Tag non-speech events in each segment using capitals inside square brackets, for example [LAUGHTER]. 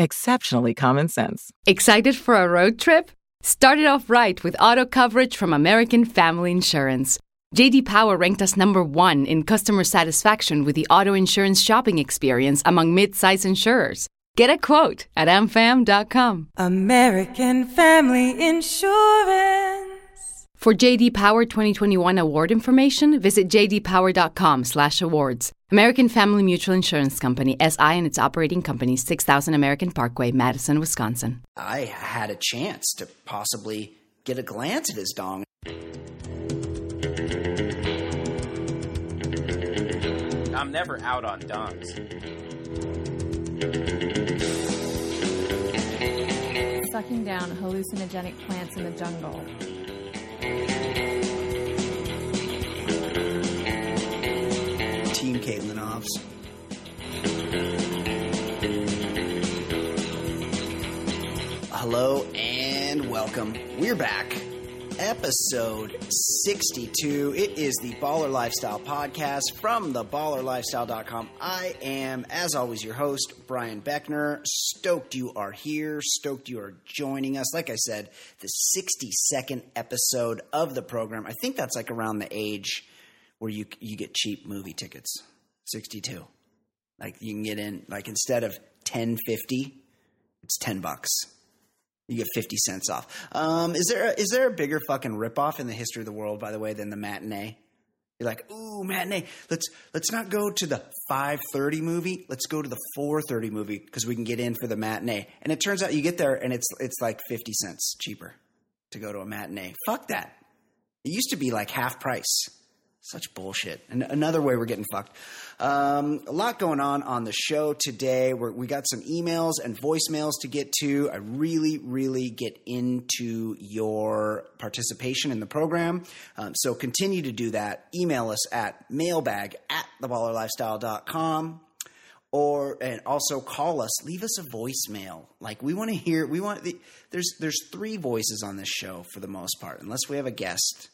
exceptionally common sense. Excited for a road trip? Start it off right with auto coverage from American Family Insurance. JD Power ranked us number one in customer satisfaction with the auto insurance shopping experience among mid-size insurers. Get a quote at amfam.com. American Family Insurance. For JD Power 2021 award information, visit jdpower.com/awards. American Family Mutual Insurance Company SI and its operating companies 6000 American Parkway, Madison, Wisconsin. I had a chance to possibly get a glance at his dong. I'm never out on dongs. Sucking down hallucinogenic plants in the jungle. Team Caitlin Offs. Hello and welcome. We're back. Episode 62. It is the Baller Lifestyle Podcast from the theballerlifestyle.com. I am, as always, your host, Brian Beckner. Stoked you are here. Stoked you are joining us. Like I said, the 62nd episode of the program. I think that's like around the age where you you get cheap movie tickets. 62. Like you can get in like instead of 1050, it's 10 bucks. You get 50 cents off. Um, is there a, is there a bigger fucking ripoff in the history of the world by the way than the matinee? You're like, "Ooh, matinee. Let's let's not go to the 5:30 movie. Let's go to the 4:30 movie because we can get in for the matinee." And it turns out you get there and it's it's like 50 cents cheaper to go to a matinee. Fuck that. It used to be like half price. Such bullshit. And another way we're getting fucked. Um, a lot going on on the show today. We're, we got some emails and voicemails to get to. I really, really get into your participation in the program. Um, so continue to do that. Email us at mailbag at theballerlifestyle.com or and also call us leave us a voicemail like we want to hear we want the, there's there's three voices on this show for the most part unless we have a guest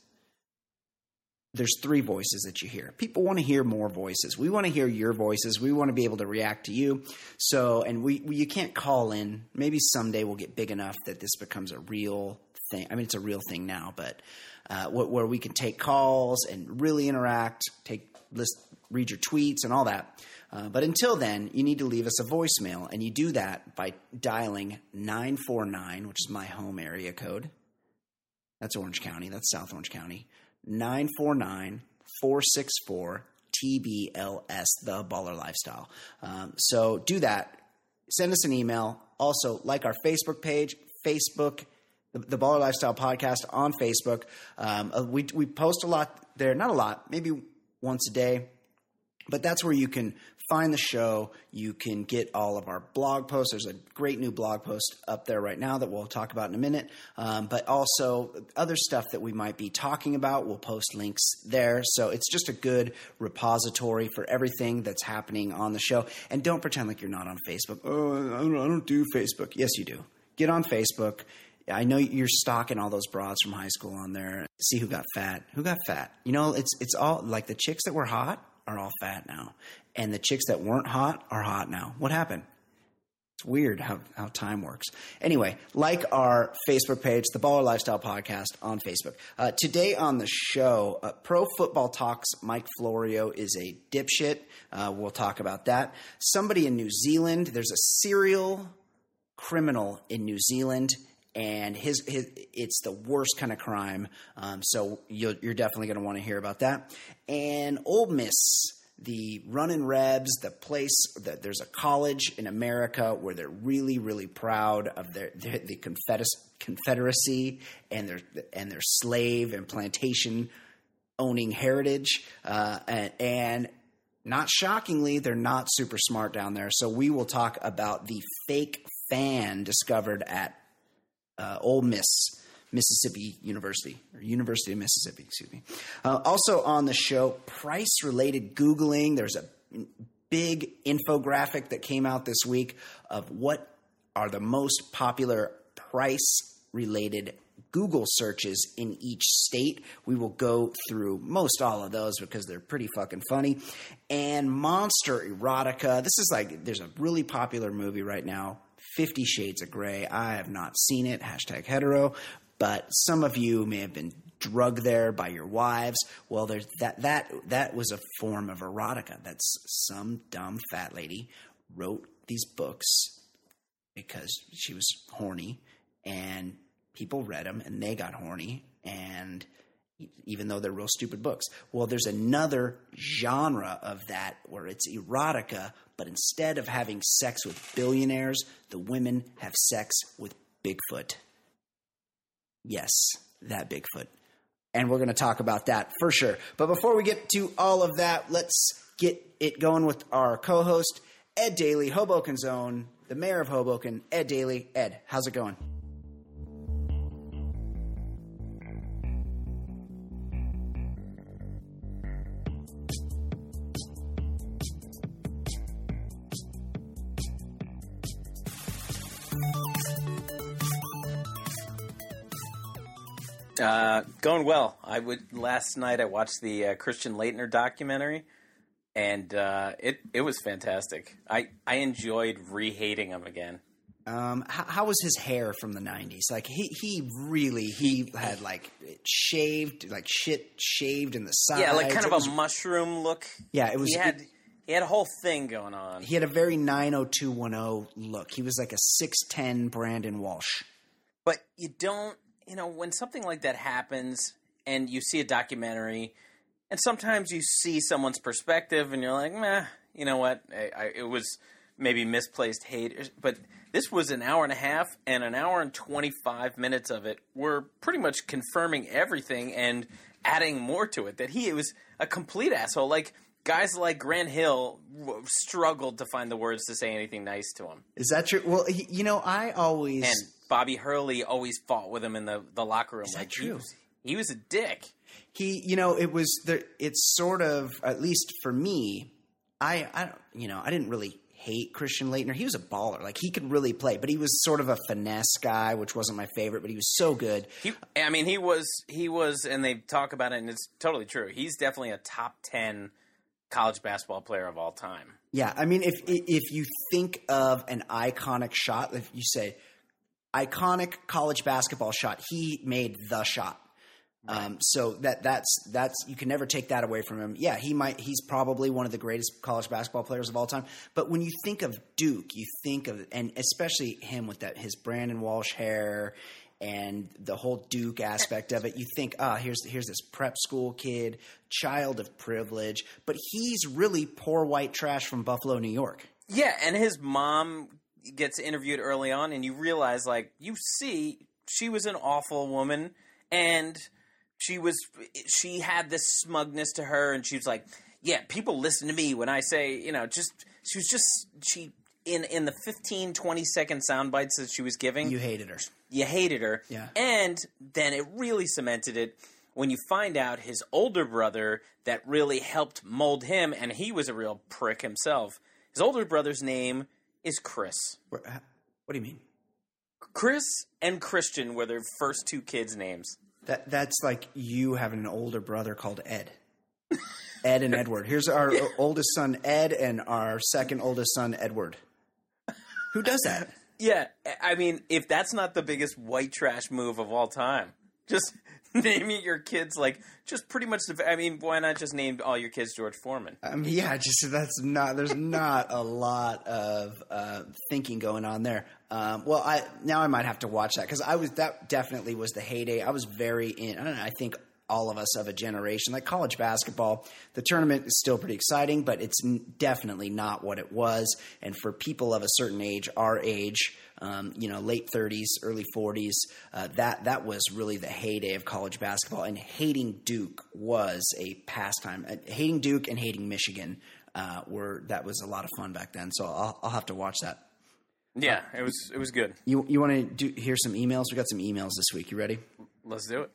there's three voices that you hear. People want to hear more voices. We want to hear your voices. We want to be able to react to you. So, and we, we, you can't call in. Maybe someday we'll get big enough that this becomes a real thing. I mean, it's a real thing now, but uh, where, we can take calls and really interact, take list, read your tweets and all that. Uh, but until then, you need to leave us a voicemail, and you do that by dialing 949, which is my home area code. That's Orange County. That's South Orange County. 949 464 TBLS, the baller lifestyle. Um, so do that. Send us an email. Also, like our Facebook page, Facebook, the, the Baller Lifestyle Podcast on Facebook. Um, uh, we, we post a lot there, not a lot, maybe once a day. But that's where you can find the show. You can get all of our blog posts. There's a great new blog post up there right now that we'll talk about in a minute. Um, but also other stuff that we might be talking about. We'll post links there. So it's just a good repository for everything that's happening on the show. And don't pretend like you're not on Facebook. Oh, I don't, I don't do Facebook. Yes, you do. Get on Facebook. I know you're stalking all those broads from high school on there. See who got fat. Who got fat? You know, it's it's all like the chicks that were hot are all fat now, and the chicks that weren't hot are hot now. What happened? It's weird how, how time works. Anyway, like our Facebook page, the Baller Lifestyle Podcast on Facebook. Uh, today on the show, uh, Pro Football Talks Mike Florio is a dipshit. Uh, we'll talk about that. Somebody in New Zealand, there's a serial criminal in New Zealand. And his, his it's the worst kind of crime. Um, so you're, you're definitely going to want to hear about that. And Ole Miss, the running Rebs, the place that there's a college in America where they're really, really proud of their, their the Confederacy and their and their slave and plantation owning heritage, uh, and, and not shockingly, they're not super smart down there. So we will talk about the fake fan discovered at uh, Ole Miss. Mississippi University or University of Mississippi, excuse me. Uh, also on the show, price related Googling. There's a big infographic that came out this week of what are the most popular price related Google searches in each state. We will go through most all of those because they're pretty fucking funny. And Monster Erotica. This is like, there's a really popular movie right now, Fifty Shades of Grey. I have not seen it, hashtag hetero, but some of you may have been drugged there by your wives. Well, there's that that that was a form of erotica. That's some dumb fat lady wrote these books because she was horny and people read them and they got horny and even though they're real stupid books. Well, there's another genre of that where it's erotica, but instead of having sex with billionaires, the women have sex with Bigfoot. Yes, that Bigfoot. And we're going to talk about that for sure. But before we get to all of that, let's get it going with our co host, Ed Daly, Hoboken's own, the mayor of Hoboken, Ed Daly. Ed, how's it going? Uh, going well. I would last night. I watched the uh, Christian Laettner documentary, and uh, it it was fantastic. I I enjoyed rehating him again. Um, how, how was his hair from the '90s? Like he he really he had like shaved like shit shaved in the sides. Yeah, like kind It of a mushroom look. Yeah, it was- He had he had a whole thing going on. He had a very 90210 look. He was like a 6'10 Brandon Walsh. But you don't, you know, when something like that happens and you see a documentary, and sometimes you see someone's perspective and you're like, meh, you know what? I, I, it was maybe misplaced hate. But this was an hour and a half, and an hour and 25 minutes of it were pretty much confirming everything and adding more to it. That he was a complete asshole. Like, guys like Grant Hill w- struggled to find the words to say anything nice to him. Is that true? Well, you know, I always. And Bobby Hurley always fought with him in the, the locker room. that like He true? was, he was a dick. he you know it was the. it's sort of at least for me i i you know i didn't really hate christian laettner he was a baller like he could really play but he was sort of a finesse guy which wasn't my favorite but he was so good He, I mean, he was he was, and they talk about it, and it's totally true. He's definitely a top ten college basketball player of all time. yeah i mean if if you think of an iconic shot if you say iconic college basketball shot he made the shot Um, so that that's that's you can never take that away from him. Yeah, he might he's probably one of the greatest college basketball players of all time. But when you think of Duke, you think of and especially him with that his Brandon Walsh hair and the whole Duke aspect of it. You think, ah, here's here's this prep school kid, child of privilege, but he's really poor white trash from Buffalo, New York. Yeah, and his mom gets interviewed early on, and you realize, like, you see, she was an awful woman, and she was, she had this smugness to her, and she was like, yeah, people listen to me when I say, you know, just, she was just, she, in, in the 15, 20 second sound bites that she was giving, You hated her. you hated her. Yeah. And then it really cemented it when you find out his older brother that really helped mold him, and he was a real prick himself. His older brother's name is Chris. What uh, what do you mean? Chris and Christian were their first two kids' names. That that's like you having an older brother called Ed. Ed and Edward. Here's our oldest son Ed and our second oldest son Edward. Who does that? Yeah, I mean, if that's not the biggest white trash move of all time, just [LAUGHS] naming your kids like just pretty much the. I mean, why not just name all your kids George Foreman? Mean, yeah, just that's not. There's not a lot of uh, thinking going on there. Um, well, I now I might have to watch that because I was that definitely was the heyday. I was very in. I don't know. I think all of us of a generation like college basketball. The tournament is still pretty exciting, but it's definitely not what it was. And for people of a certain age, our age, um, you know, late 30s, early 40s, uh, that that was really the heyday of college basketball. And hating Duke was a pastime. Uh, hating Duke and hating Michigan uh, were that was a lot of fun back then. So I'll, I'll have to watch that. Yeah, it was it was good. You you want to do hear some emails? We got some emails this week. You ready? Let's do it.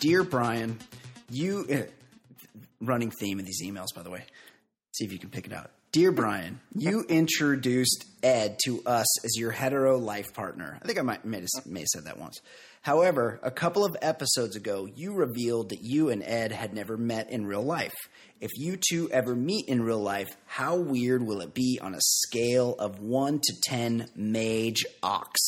Dear Brian, you uh, running theme of these emails, by the way. See if you can pick it out. Dear Brian, you [LAUGHS] introduced Ed to us as your hetero life partner. I think I might may have, may have said that once. However, a couple of episodes ago, you revealed that you and Ed had never met in real life. If you two ever meet in real life, how weird will it be on a scale of 1 to 10 mage ox?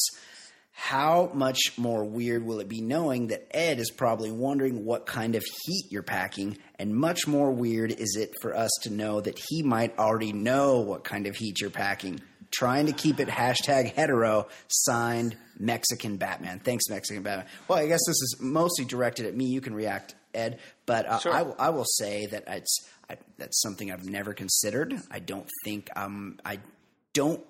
How much more weird will it be knowing that Ed is probably wondering what kind of heat you're packing? And much more weird is it for us to know that he might already know what kind of heat you're packing. Trying to keep it hashtag hetero, signed Mexican Batman. Thanks, Mexican Batman. Well, I guess this is mostly directed at me. You can react, Ed. But uh, Sure. I, I will say that it's I, that's something I've never considered. I don't think um, I don't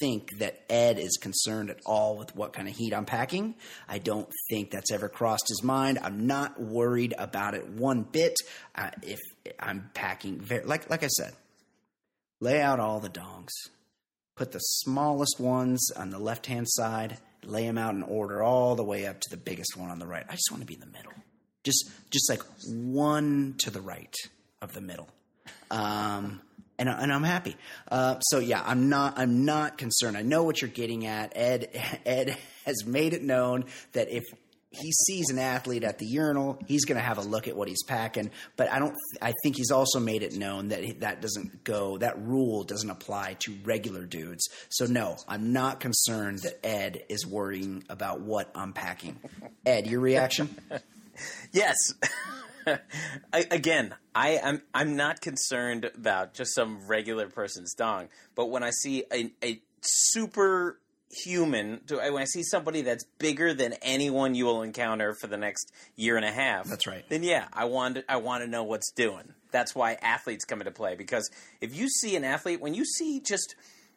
think that Ed is concerned at all with what kind of heat I'm packing. I don't think that's ever crossed his mind. I'm not worried about it one bit. Uh, if I'm packing, very, like like I said, lay out all the dongs, put the smallest ones on the left hand side, lay them out in order all the way up to the biggest one on the right. I just want to be in the middle, just just like one to the right of the middle. Um, and, and I'm happy. Uh, so yeah, I'm not I'm not concerned. I know what you're getting at. Ed [LAUGHS] Ed has made it known that if he sees an athlete at the urinal, he's going to have a look at what he's packing. But I don't. I think he's also made it known that that doesn't go. That rule doesn't apply to regular dudes. So no, I'm not concerned that Ed is worrying about what I'm packing. Ed, your reaction? [LAUGHS] Yes. [LAUGHS] I, again, I am I'm not concerned about just some regular person's dong, but when I see a, a super human, when I see somebody that's bigger than anyone you will encounter for the next year and a half, That's right. Then yeah, I want to, I want to know what's doing. That's why athletes come into play because if you see an athlete, when you see just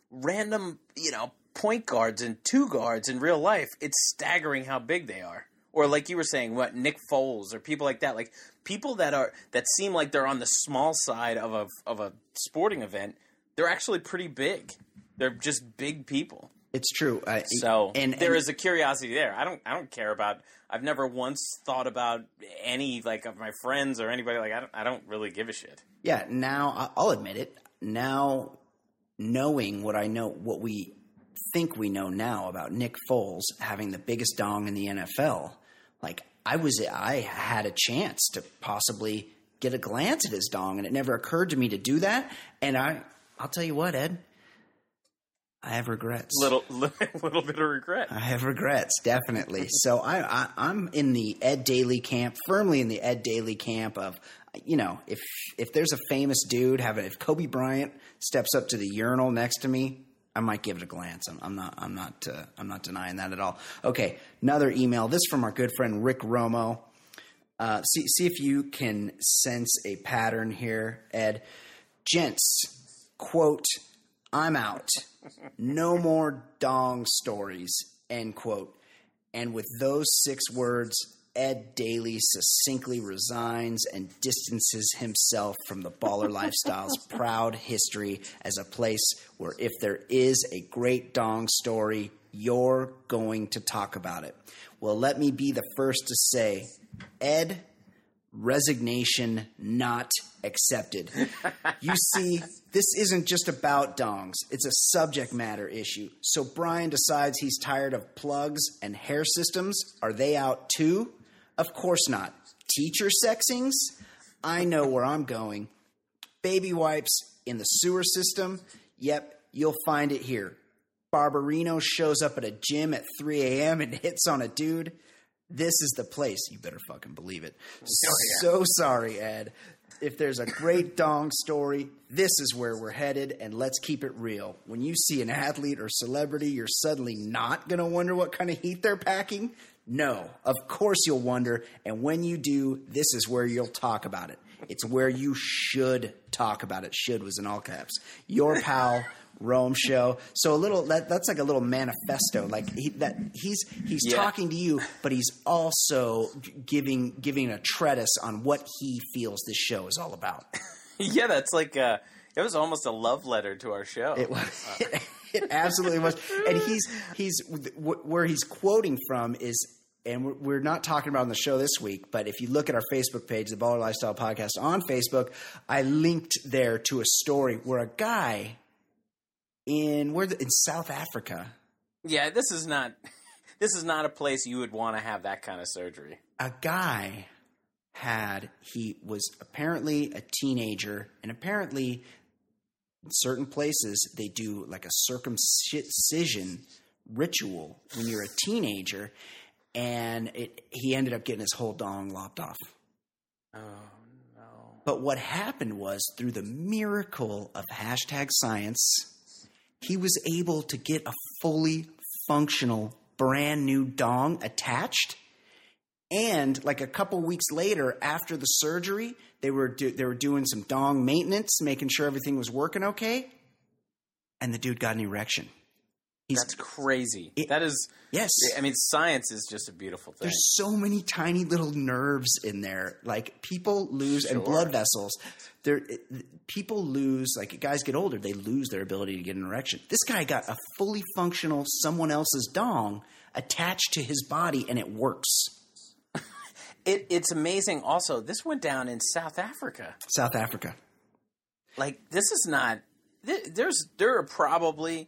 random, you know, point guards and two guards in real life, it's staggering how big they are. Or like you were saying, what Nick Foles or people like that, like people that are that seem like they're on the small side of a of a sporting event, they're actually pretty big. They're just big people. It's true. I, So and there and- is a curiosity there. I don't I don't care about. I've never once thought about any like of my friends or anybody like I don't I don't really give a shit. Yeah, now I'll admit it. Now, knowing what I know, what we think we know now about Nick Foles having the biggest dong in the NFL, like I was, I had a chance to possibly get a glance at his dong, and it never occurred to me to do that. And I, I'll tell you what, Ed, I have regrets. Little [LAUGHS] little bit of regret. I have regrets, definitely. so I, I, I'm in the Ed Daly camp, firmly in the Ed Daly camp of, you know, if if there's a famous dude having, if Kobe Bryant steps up to the urinal next to me, I might give it a glance. I'm, I'm not, I'm not, uh, I'm not denying that at all. Okay, another email. This from our good friend Rick Romo. Uh, see, see if you can sense a pattern here, Ed. Gents, quote, I'm out. No more dong stories, end quote. And with those six words, Ed Daly succinctly resigns and distances himself from the Baller Lifestyle's [LAUGHS] proud history as a place where if there is a great dong story, you're going to talk about it. Well, let me be the first to say, Ed, resignation not accepted. [LAUGHS] you see, this isn't just about dongs, it's a subject matter issue. So Brian decides he's tired of plugs and hair systems. Are they out too? Of course not. Teacher sexings? I know where I'm going. Baby wipes in the sewer system? Yep, you'll find it here. Barbarino shows up at a gym at 3 a.m. and [LAUGHS] hits on a dude. This is the place. You better fucking believe it. Oh, so sorry, Ed. If there's a great [LAUGHS] dong story, this is where we're headed, and let's keep it real. When you see an athlete or celebrity, you're suddenly not going to wonder what kind of heat they're packing. No, of course you'll wonder, and when you do, this is where you'll talk about it. It's where you should talk about it. Should was in all caps. Your pal, [LAUGHS] Rome show. So a little that that's like a little manifesto. Like he, that he's he's Yeah. talking to you, but he's also giving giving a treatise on what he feels this show is all about. [LAUGHS] yeah, that's like uh, it was almost a love letter to our show. It was. It, [LAUGHS] absolutely was. And he's he's where he's quoting from is, and we're, not talking about on the show this week, but if you look at our Facebook page, the Baller Lifestyle Podcast on Facebook, I linked there to a story where a guy in where the, in South Africa, yeah, this is not [LAUGHS] this is not a place you would want to have that kind of surgery. a guy had he was apparently a teenager and apparently in certain places they do like a circumcision ritual when you're a teenager and it he ended up getting his whole dong lopped off Oh no. but what happened was through the miracle of hashtag science he was able to get a fully functional brand new dong attached and like a couple weeks later after the surgery they were do- they were doing some dong maintenance making sure everything was working okay and the dude got an erection He's, That's crazy. It- that is yes I mean science is just a beautiful thing. There's so many tiny little nerves in there. Like people lose and blood vessels. There, people lose. Like guys get older, they lose their ability to get an erection. This guy got a fully functional someone else's dong attached to his body, and it works. It, it's amazing. Also, this went down in South Africa. South Africa. Like this is not. th- There's there are probably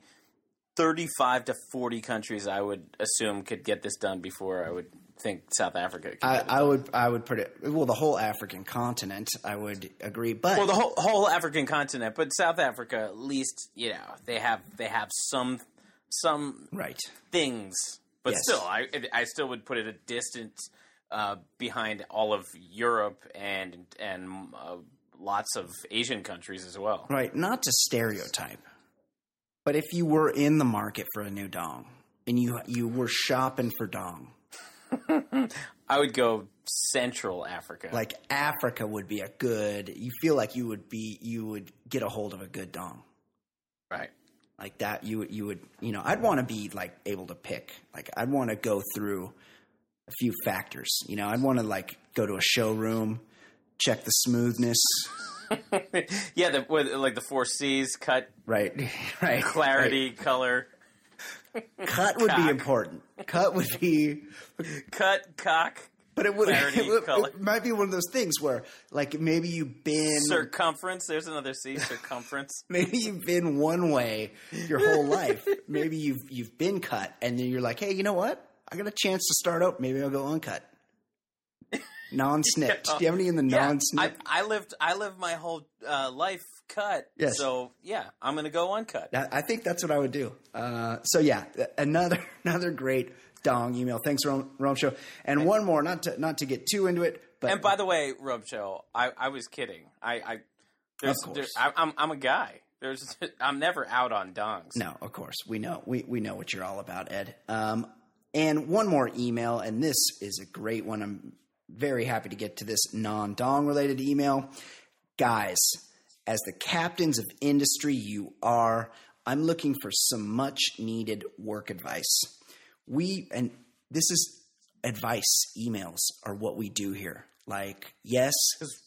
thirty-five to forty countries I would assume could get this done before I would think South Africa. Could I, I would, I would put it. Well, the whole African continent, I would agree. But well, the whole whole African continent, but South Africa, at least you know they have they have some some right, things, but Yes. still, I I still would put it a distance uh, behind all of Europe and and uh, lots of Asian countries as well. right. Not to stereotype, but if you were in the market for a new dong and you you were shopping for dong. [LAUGHS] I would go Central Africa. like Africa would be a good. You feel like you would be you would get a hold of a good dong right. like that. You would you would you know I'd want to be like able to pick. Like I'd want to go through a few factors. You know I'd want to like go to a showroom, check the smoothness. [LAUGHS] yeah, the with, like the four C's: cut, Right, [LAUGHS] right. clarity, color. Cut would be important. Cut would be, [LAUGHS] cut, cock, but it would. Clarity, it, would- it might be one of those things where, like, maybe you've been circumference. There's another C. Circumference. maybe you've been one way your whole life. maybe you've you've been cut, and then you're like, hey, you know what? I got a chance to start out. Maybe I'll go uncut, [LAUGHS] non-snipped. Do you have any in the Yeah, non snipped? I lived I lived my whole uh, life cut. Yes. So yeah, I'm gonna go uncut. I I think that's what I would do. Uh, so yeah, [LAUGHS] another another great dong email. Thanks, Rome, Rome Show. And one more, not to not to get too into it, but and by the way, Rob Show, I, I was kidding. I, I there's, Of course. there- I, I'm I'm a guy. There's [LAUGHS] I'm never out on dongs. No, of course we know we we know what you're all about, Ed. Um, and one more email, and this is a great one. I'm very happy to get to this non-dong related email, guys. As the captains of industry you are, I'm looking for some much needed work advice. We and this is advice emails are what we do here. Like, yes,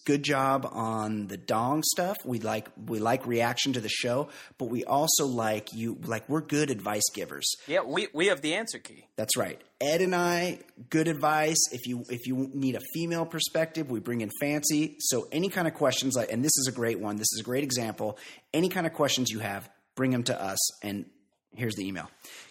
good job on the dong stuff. We like we like reaction to the show, but we also like you like we're good advice givers. Yeah, we we have the answer key. That's right. Ed and I, good advice. If you if you need a female perspective, we bring in Fancy. So any kind of questions like and this is a great one. This is a great example. Any kind of questions you have, bring them to us and here's the email.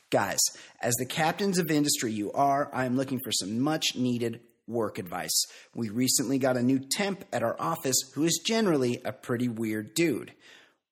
Guys, as the captains of industry you are, I am looking for some much needed work advice. We recently got a new temp at our office who is generally a pretty weird dude.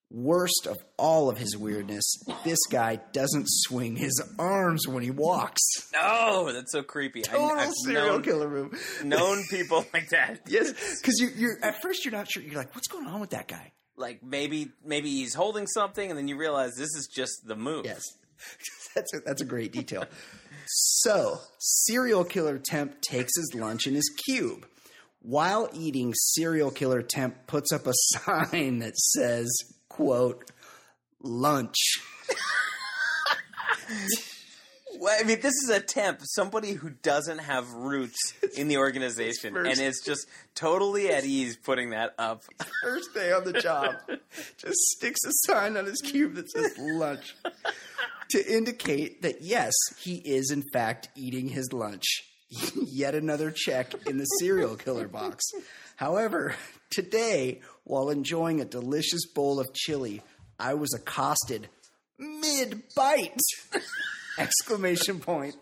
Worst of all of his weirdness, this guy doesn't swing his arms when he walks. No, that's so creepy. I, Total I've serial known, killer move. known people [LAUGHS] like that. Yes, because you, you're at first you're not sure. You're like, what's going on with that guy? Like maybe maybe he's holding something, and then you realize this is just the move. Yes, [LAUGHS] that's a, that's a great detail. So, serial killer temp takes his lunch in his cube. While eating, serial killer temp puts up a [LAUGHS] sign that says, "quote lunch. Well, I mean, this is a temp, somebody who doesn't have roots in the organization and is just totally at ease putting that up. First day on the job, just sticks a sign on his cube that says lunch to indicate that yes, he is in fact eating his lunch. [LAUGHS] Yet another check in the serial killer box. However, today, while enjoying a delicious bowl of chili, I was accosted mid bite! [LAUGHS] Exclamation point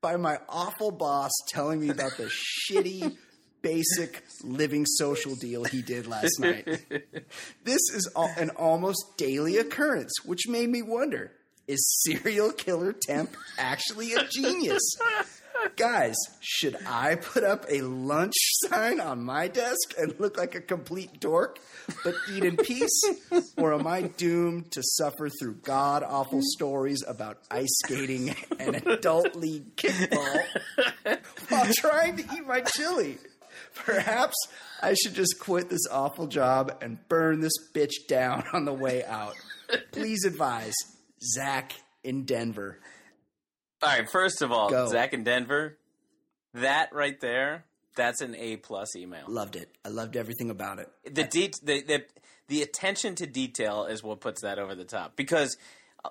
by my awful boss telling me about the shitty, basic living social deal he did last night. [LAUGHS] This is an almost daily occurrence, which made me wonder is serial killer temp actually a genius? Guys, should I put up a lunch sign on my desk and look like a complete dork, but eat in peace? Or am I doomed to suffer through god awful stories about ice skating and adult league kickball while trying to eat my chili? Perhaps I should just quit this awful job and burn this bitch down on the way out. Please advise Zach in Denver. All right, first of all, Go. Zach in Denver, that right there, that's an A plus email. Loved it. I loved everything about it. the, de- the the the attention to detail is what puts that over the top because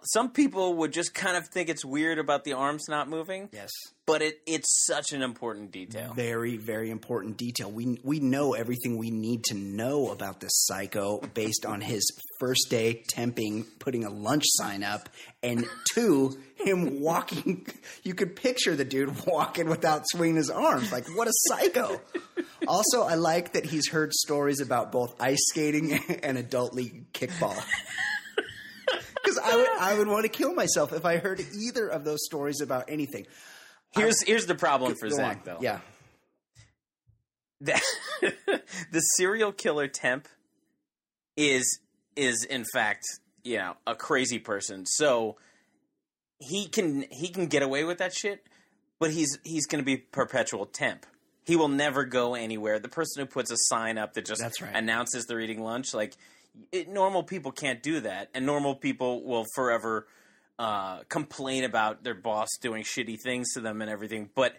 some people would just kind of think it's weird about the arms not moving. Yes. But it it's such an important detail. Very, very important detail. We we know everything we need to know about this psycho based on his first day temping, putting a lunch sign up, and two, him walking. You could picture the dude walking without swinging his arms. Like what a psycho! Also, I like that he's heard stories about both ice skating and adult league kickball. Because I would, I would [LAUGHS] want to kill myself if I heard either of those stories about anything. Here's here's the problem for Zach on. though. Yeah. That- [LAUGHS] the serial killer temp is is in fact you know a crazy person. So he can he can get away with that shit, but he's he's going to be perpetual temp. He will never go anywhere. The person who puts a sign up that just That's right. announces they're eating lunch, like it, normal people can't do that, and normal people will forever uh, complain about their boss doing shitty things to them and everything. But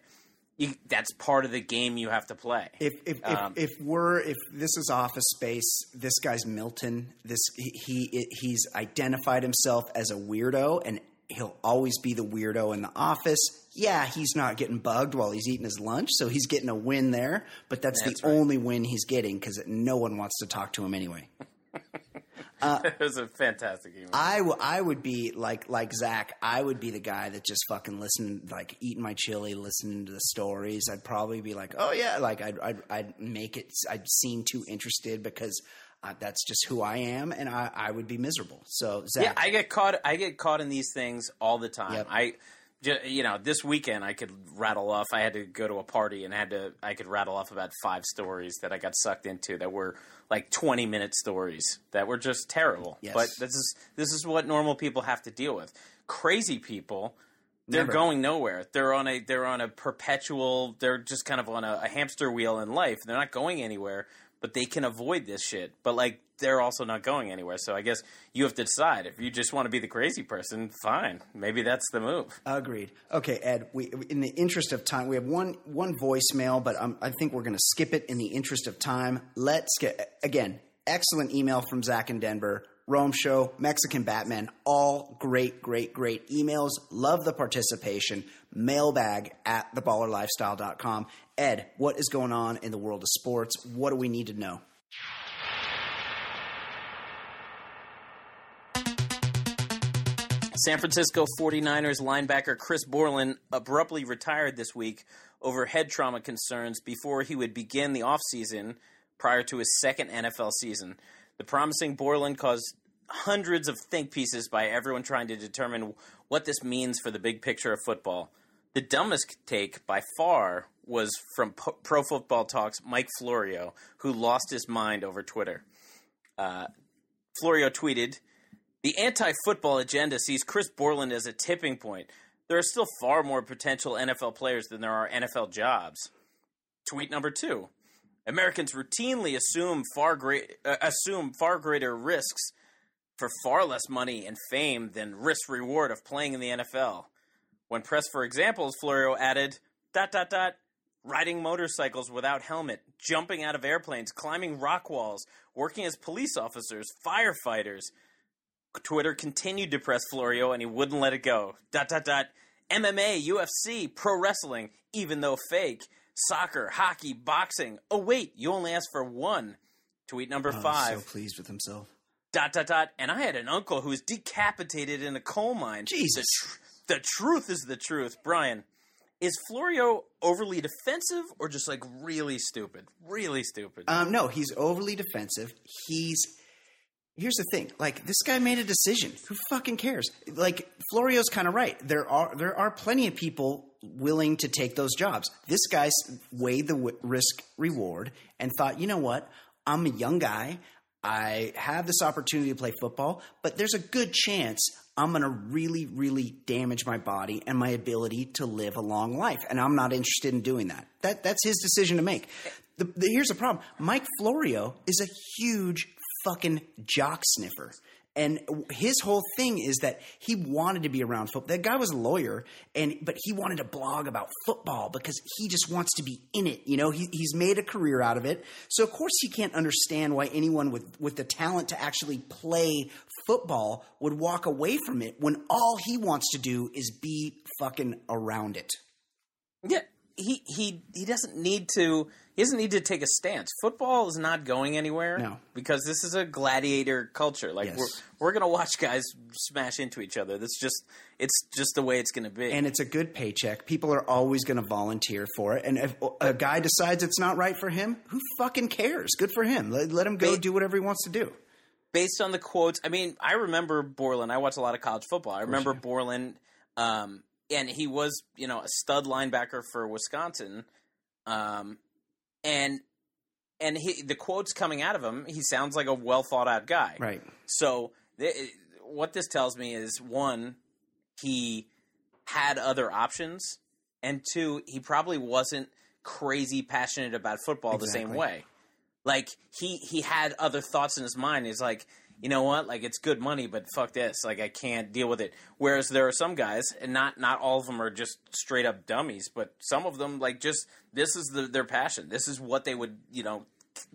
you, that's part of the game you have to play. If if, if, Um, if we're if this is Office Space, this guy's Milton. This he, he he's identified himself as a weirdo, and he'll always be the weirdo in the office. Yeah, he's not getting bugged while he's eating his lunch, so he's getting a win there. But that's, That's the right. only win he's getting because no one wants to talk to him anyway. [LAUGHS] it was a fantastic email. I, w- I would be like like Zach. I would be the guy that just fucking listened, like eating my chili, listening to the stories. I'd probably be like, oh yeah, like I'd I'd, I'd make it. I'd seem too interested because uh, that's just who I am, and I, I would be miserable. So Zach, yeah, I get caught. I get caught in these things all the time. Yep. I, you know, this weekend I could rattle off. I had to go to a party and had to. I could rattle off about five stories that I got sucked into that were like twenty minute stories that were just terrible. Yes. But this is this is what normal people have to deal with. Crazy people. They're Never. going nowhere. They're on a they're on a perpetual. They're just kind of on a, a hamster wheel in life. They're not going anywhere, but they can avoid this shit. But like they're also not going anywhere. So I guess you have to decide if you just want to be the crazy person. Fine, maybe that's the move. Agreed. Okay, Ed. We, in the interest of time, we have one one voicemail, but um, I think we're going to skip it in the interest of time. Let's get again. Excellent email from Zach in Denver. Rome Show, Mexican Batman, all great, great, great emails. Love the participation. Mailbag at theballerlifestyle.com. Ed, what is going on in the world of sports? What do we need to know? San Francisco 49ers linebacker Chris Borland abruptly retired this week over head trauma concerns before he would begin the offseason prior to his second NFL season. The promising Borland caused hundreds of think pieces by everyone trying to determine what this means for the big picture of football. The dumbest take by far was from Pro Football Talk's Mike Florio, who lost his mind over Twitter. Uh, Florio tweeted, the anti football agenda sees Chris Borland as a tipping point. There are still far more potential NFL players than there are NFL jobs. Tweet number two Americans routinely assume far, great, uh, assume far greater risks for far less money and fame than risk reward of playing in the NFL. When pressed for examples, Florio added, dot dot dot, riding motorcycles without helmet, jumping out of airplanes, climbing rock walls, working as police officers, firefighters. Twitter continued to press Florio and he wouldn't let it go. Dot dot dot. MMA, UFC, pro wrestling, even though fake, soccer, hockey, boxing. Oh wait, you only asked for one. Tweet number Oh, five. so pleased with himself. dot dot dot. And I had an uncle who was decapitated in a coal mine. Jesus. The, tr- the truth is the truth, Brian. Is Florio overly defensive or just like really stupid? Really stupid. Um, no, he's overly defensive. He's here's the thing: like this guy made a decision. Who fucking cares? Like Florio's kind of right. There are there are plenty of people willing to take those jobs. This guy weighed the w- risk reward and thought, you know what? I'm a young guy. I have this opportunity to play football, but there's a good chance I'm going to really, really damage my body and my ability to live a long life. And I'm not interested in doing that. That that's his decision to make. The, the, here's the problem: Mike Florio is a huge fucking jock sniffer. And his whole thing is that he wanted to be around football. That guy was a lawyer, and but he wanted to blog about football because he just wants to be in it. You know, he, he's made a career out of it. So of course he can't understand why anyone with with the talent to actually play football would walk away from it when all he wants to do is be fucking around it. Yeah, he he he doesn't need to. He doesn't need to take a stance. Football is not going anywhere. No. because this is a gladiator culture. Like Yes. we're we're gonna watch guys smash into each other. That's just it's just the way it's gonna be. and it's a good paycheck. People are always going to volunteer for it. And if a guy decides it's not right for him, who fucking cares? Good for him. Let, let him go do whatever he wants to do. based on the quotes, I mean, I remember Borland. I watch a lot of college football. I remember Borland, um, and he was, you know, a stud linebacker for Wisconsin, um, and and he the quotes coming out of him, he sounds like a well thought out guy. Right. So th- what this tells me is one, he had other options, and two, he probably wasn't crazy passionate about football the same way. Like he he had other thoughts in his mind. He's like, you know what? Like it's good money, but fuck this. Like I can't deal with it. Whereas there are some guys, and not not all of them are just straight up dummies, but some of them like just this is the, their passion. This is what they would you know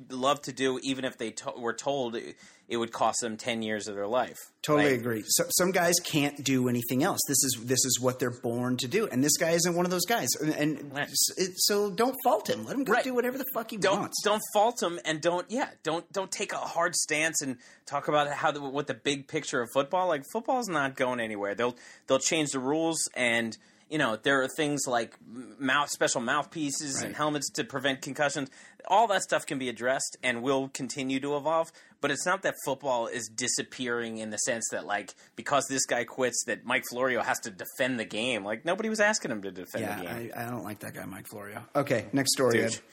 love to do, even if they to- were told it, it would cost them ten years of their life. Totally Like, agree. So, some guys can't do anything else. This is this is what they're born to do, and this guy isn't one of those guys. And, and Right. so don't fault him. Let him go Right. do whatever the fuck he don't wants. don't fault him and don't yeah don't don't take a hard stance and talk about how the, what the big picture of football like football's not going anywhere they'll they'll change the rules and you know there are things like mouth special mouthpieces and helmets to prevent concussions all that stuff can be addressed and will continue to evolve but it's not that football is disappearing in the sense that like because this guy quits that Mike Florio has to defend the game like nobody was asking him to defend the Yeah, game I, I don't like that guy, Mike Florio. Okay, next story. Dude. [SIGHS]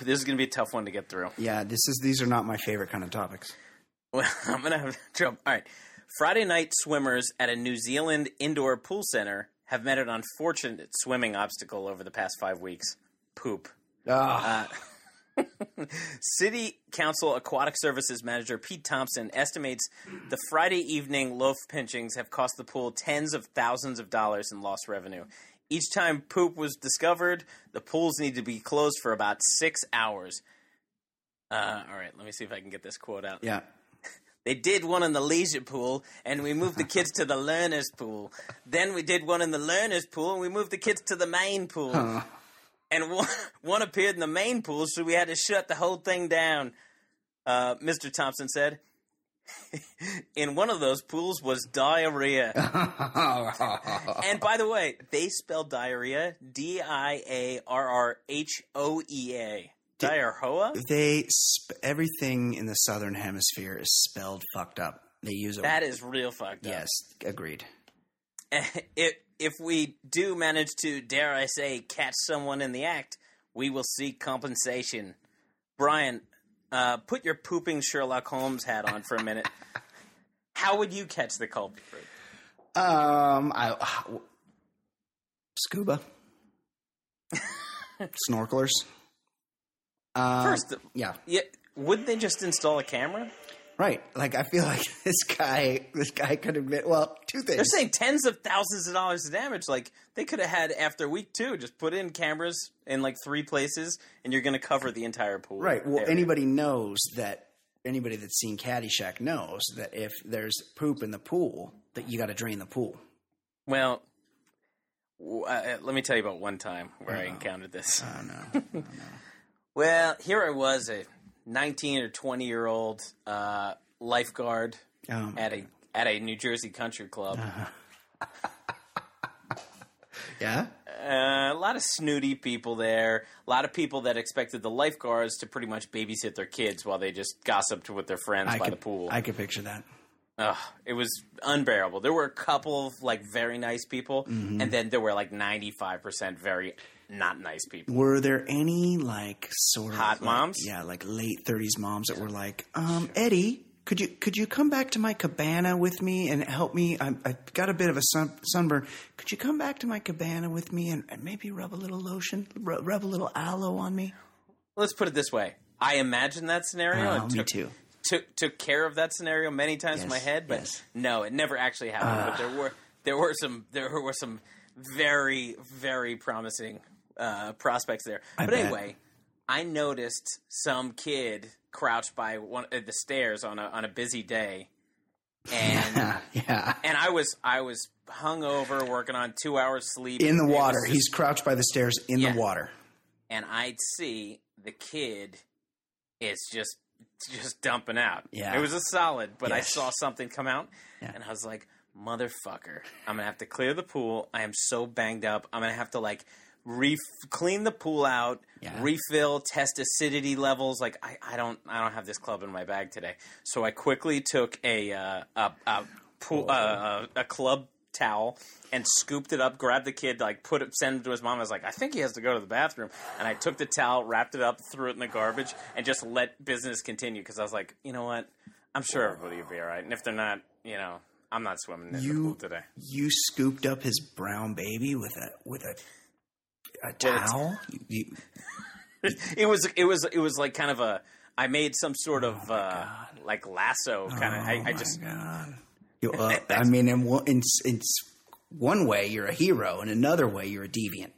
This is going to be a tough one to get through Yeah, this is these are not my favorite kind of topics. [LAUGHS] Well, I'm gonna have [LAUGHS] trouble. All right. Friday night swimmers at a New Zealand indoor pool center have met an unfortunate swimming obstacle over the past five weeks. Poop. Ah, [LAUGHS] City Council Aquatic Services Manager Pete Thompson estimates the Friday evening loaf pinchings have cost the pool tens of thousands of dollars in lost revenue. Each time poop was discovered, the pools need to be closed for about six hours. Uh, all right, let me see if I can get this quote out. yeah. [LAUGHS] They did one in the leisure pool, and we moved the kids to the learners pool. Then we did one in the learners pool, and we moved the kids to the main pool. And [LAUGHS] one, one appeared in the main pool, so we had to shut the whole thing down. Uh, Mr. Thompson said. [LAUGHS] in one of those pools was diarrhea. [LAUGHS] and by the way, they spell diarrhea D I A R R H O E A. Diarrhea? They sp- everything in the southern hemisphere is spelled fucked up. They use a That is real fucked up. yes, agreed. if if we do manage to, dare I say, catch someone in the act, we will seek compensation. Brian, uh, put your pooping Sherlock Holmes hat on for a minute. [LAUGHS] How would you catch the culprit? Um, I scuba [LAUGHS] snorkelers. Uh, First, yeah, yeah, wouldn't they just install a camera? Right. Like I feel like [LAUGHS] this guy, this guy could have been. Well, two things. They're saying tens of thousands of dollars of damage. Like they could have had after week two, just put in cameras in like three places, and you're going to cover the entire pool. Right. Well, area. anybody knows that. Anybody that's seen Caddyshack knows that if there's poop in the pool, that you got to drain the pool. Well, uh, let me tell you about one time where I encountered this. I don't [LAUGHS] know. Well, here I was, a 19 or 20 year old uh, lifeguard Oh, at a at a New Jersey country club. [LAUGHS] yeah. Uh, a lot of snooty people there. A lot of people that expected the lifeguards to pretty much babysit their kids while they just gossiped with their friends I by could, the pool. I could picture that. Ugh, it was unbearable. There were a couple of like very nice people, Mm-hmm. and then there were like 95% very not nice people. Were there any like sort of Hot like- moms? Yeah, like late thirties moms that were like, um, Eddie, could you could you come back to my cabana with me and help me? I, I got a bit of a sun, sunburn. Could you come back to my cabana with me and, and maybe rub a little lotion, rub, rub a little aloe on me? Let's put it this way. I imagined that scenario. And me took, too. Took took care of that scenario many times in my head, but yes. no, it never actually happened. but there were there were some there were some very very promising uh, prospects there. I but bet. anyway, I noticed some kid crouched by one uh, the stairs on a on a busy day, and Yeah, [LAUGHS] yeah. and I was I was hungover, working on two hours sleep In the water, just- he's crouched by the stairs in Yeah. the water. and I'd see the kid is just just dumping out. Yeah. It was a solid, but I saw something come out Yeah. and I was like, motherfucker, I'm gonna have to clear the pool. I am so banged up. I'm gonna have to like re clean the pool out, Yeah. refill, test acidity levels. Like I, I don't I don't have this club in my bag today. So I quickly took a uh, a, a pool uh, a, a club towel and scooped it up, grabbed the kid, like put it, sent him to his mom. I was like, I think he has to go to the bathroom. And I took the towel, wrapped it up, threw it in the garbage, and just let business continue because I was like, you know what? I'm sure everybody will be all right. And if they're not, you know, I'm not swimming in the pool today. you scooped up his brown baby with a with a a towel. You, you, [LAUGHS] It was it was it was like kind of a. I made some sort of uh, like lasso kind of. I, I just God. Uh, I mean, in one, in, in one way, you're a hero. In another way, you're a deviant.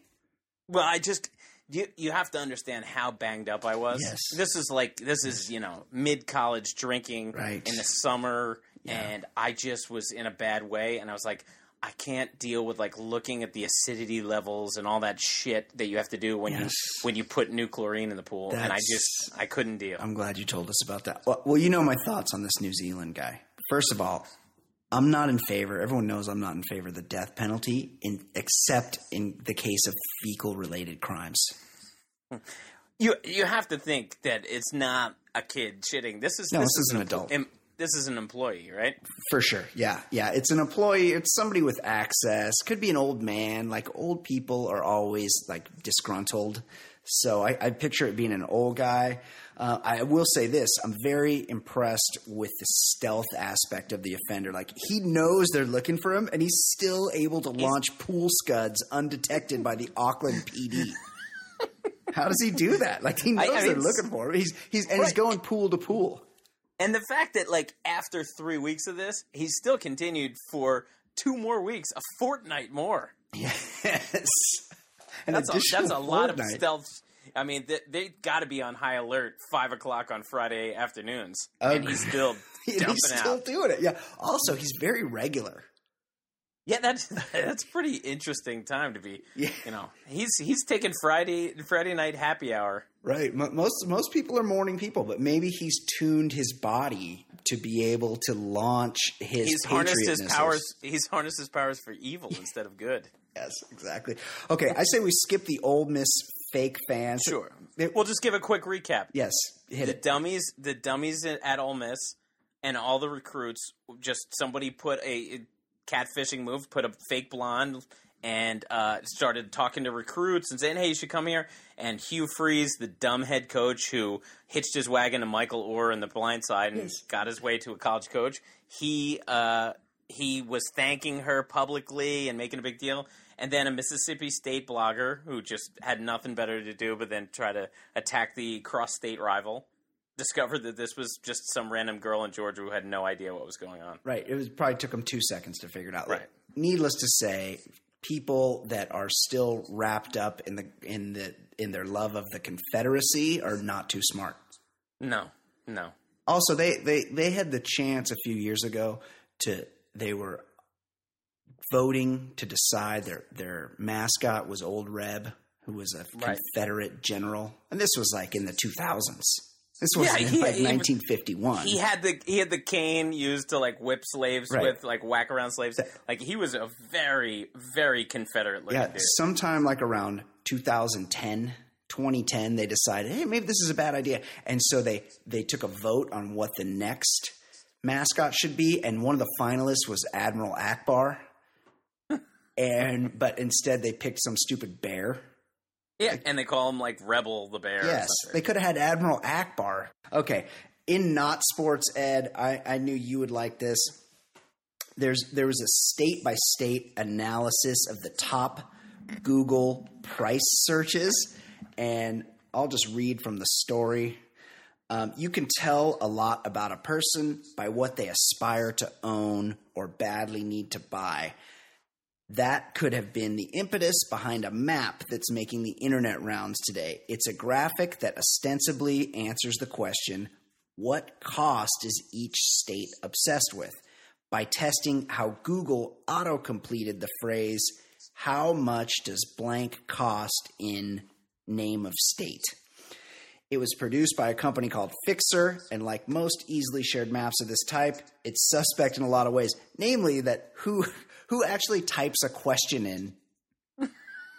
Well, I just you you have to understand how banged up I was. Yes. This is like this is, you know, mid college drinking Right. in the summer and I just was in a bad way and I was like I can't deal with like looking at the acidity levels and all that shit that you have to do when Yes. you when you put new chlorine in the pool and I just I couldn't deal. I'm glad you told us about that. Well, well, you know my thoughts on this New Zealand guy. First of all, I'm not in favor. Everyone knows I'm not in favor of the death penalty, in, except in the case of fecal related crimes. You you have to think that it's not a kid shitting. This is No, this, this is an adult. This is an employee, right? For sure. Yeah. Yeah. It's an employee. It's somebody with access. Could be an old man. Like old people are always like disgruntled. So I, I picture it being an old guy. Uh, I will say this I'm very impressed with the stealth aspect of the offender. Like he knows they're looking for him and he's still able to launch pool scuds undetected by the Auckland PD. [LAUGHS] How does he do that? Like he knows I mean, they're looking for him. He's he's and he's going pool to pool. And the fact that like after three weeks of this, he still continued for two more weeks, a fortnight more. Yes. [LAUGHS] An That's a, that's a lot of stealth. I mean, they, they got to be on high alert five o'clock on Friday afternoons, and he's still [LAUGHS] And dumping he's still out. doing it. Yeah. Also, he's very regular. Yeah, that's [LAUGHS] that's pretty interesting time to be. Yeah. You know, he's he's taking Friday Friday night happy hour. Right. Most most people are morning people, but maybe he's tuned his body to be able to launch his. He's harnessed his powers. He's harnessed his powers for evil instead of good. [LAUGHS] Yes, exactly. Okay, I say we skip the old Miss fake fans. Sure. It- We'll just give a quick recap. yes, hit the it. dummies, the dummies at Ole Miss, and all the recruits. Just somebody put a catfishing move, put a fake blonde, and uh, started talking to recruits and saying, "Hey, you should come here." And Hugh Freeze, the dumb head coach who hitched his wagon to Michael Oher in The Blind Side and got his way to a college coach, he uh, he was thanking her publicly and making a big deal. And then a Mississippi State blogger who just had nothing better to do but then try to attack the cross-state rival discovered that this was just some random girl in Georgia who had no idea what was going on. Right. It was probably took them two seconds to figure it out. Right. Needless to say, people that are still wrapped up in the in the in their love of the Confederacy are not too smart. No, no. Also, they they they had the chance a few years ago to they were voting to decide their their mascot was Old Reb, who was a Right. Confederate general, and this was like in the two thousands. This was Yeah, in he- like he- 1951. He had the he had the cane used to like whip slaves Right. with, like whack around slaves. Like he was a very very Confederate looking yeah, dude. sometime like around 2010, 2010, they decided, hey, maybe this is a bad idea, and so they they took a vote on what the next mascot should be, and one of the finalists was Admiral Ackbar, [LAUGHS] and but instead they picked some stupid bear. Yeah, and they call him like Rebel the Bear. Yes, they could have had Admiral Ackbar. Okay, in not sports ed, I, I knew you would like this. There's there was a state by state analysis of the top Google price searches, and I'll just read from the story. Um, you can tell a lot about a person by what they aspire to own or badly need to buy. That could have been the impetus behind a map that's making the internet rounds today. It's a graphic that ostensibly answers the question what cost is each state obsessed with? By testing how Google auto completed the phrase, How much does blank cost in name of state? It was produced by a company called Fixr, and like most easily shared maps of this type, it's suspect in a lot of ways. Namely, that who who actually types a question in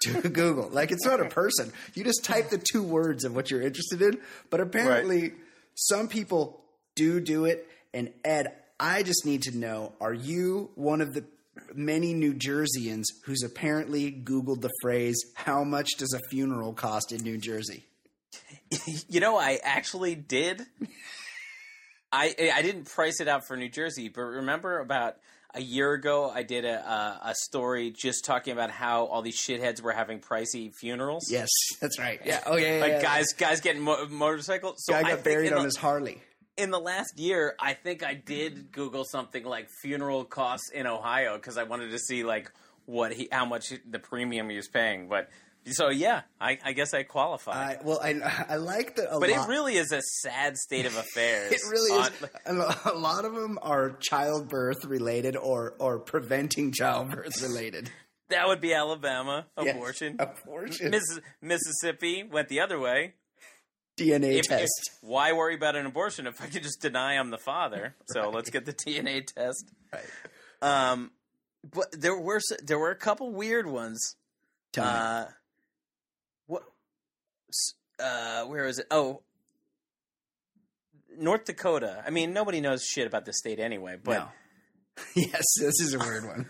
to [LAUGHS] Google? Like it's not a person. You just type the two words of what you're interested in. But apparently, some people do do it. And Ed, I just need to know: Are you one of the many New Jerseyans who's apparently Googled the phrase "How much does a funeral cost in New Jersey"? [LAUGHS] You know, I actually did. I I didn't price it out for New Jersey, but remember about a year ago, I did a a, a story just talking about how all these shitheads were having pricey funerals. Yes, that's right. Yeah. Oh yeah. yeah, like yeah. guys guys getting mo- motorcycles. So guy I got buried on the- his Harley. in the last year, I think I did Google something like funeral costs in Ohio because I wanted to see like what he how much the premium he was paying. But so yeah, I, I guess I qualify. I, well, I I like that a but lot. it really is a sad state of affairs. It really is. on- And a lot of them are childbirth related or or preventing childbirth related. [LAUGHS] that would be Alabama Yes, abortion. abortion. Miss, Mississippi went the other way. DNA If- if- test. why worry about an abortion if I could just deny I'm the father? [LAUGHS] So let's get the DNA test. Right. Um, but there were there were a couple weird ones. Tell. Uh, Uh, was it? Oh, North Dakota. I mean, nobody knows shit about this state anyway. But no. [LAUGHS] yes, this is a weird one.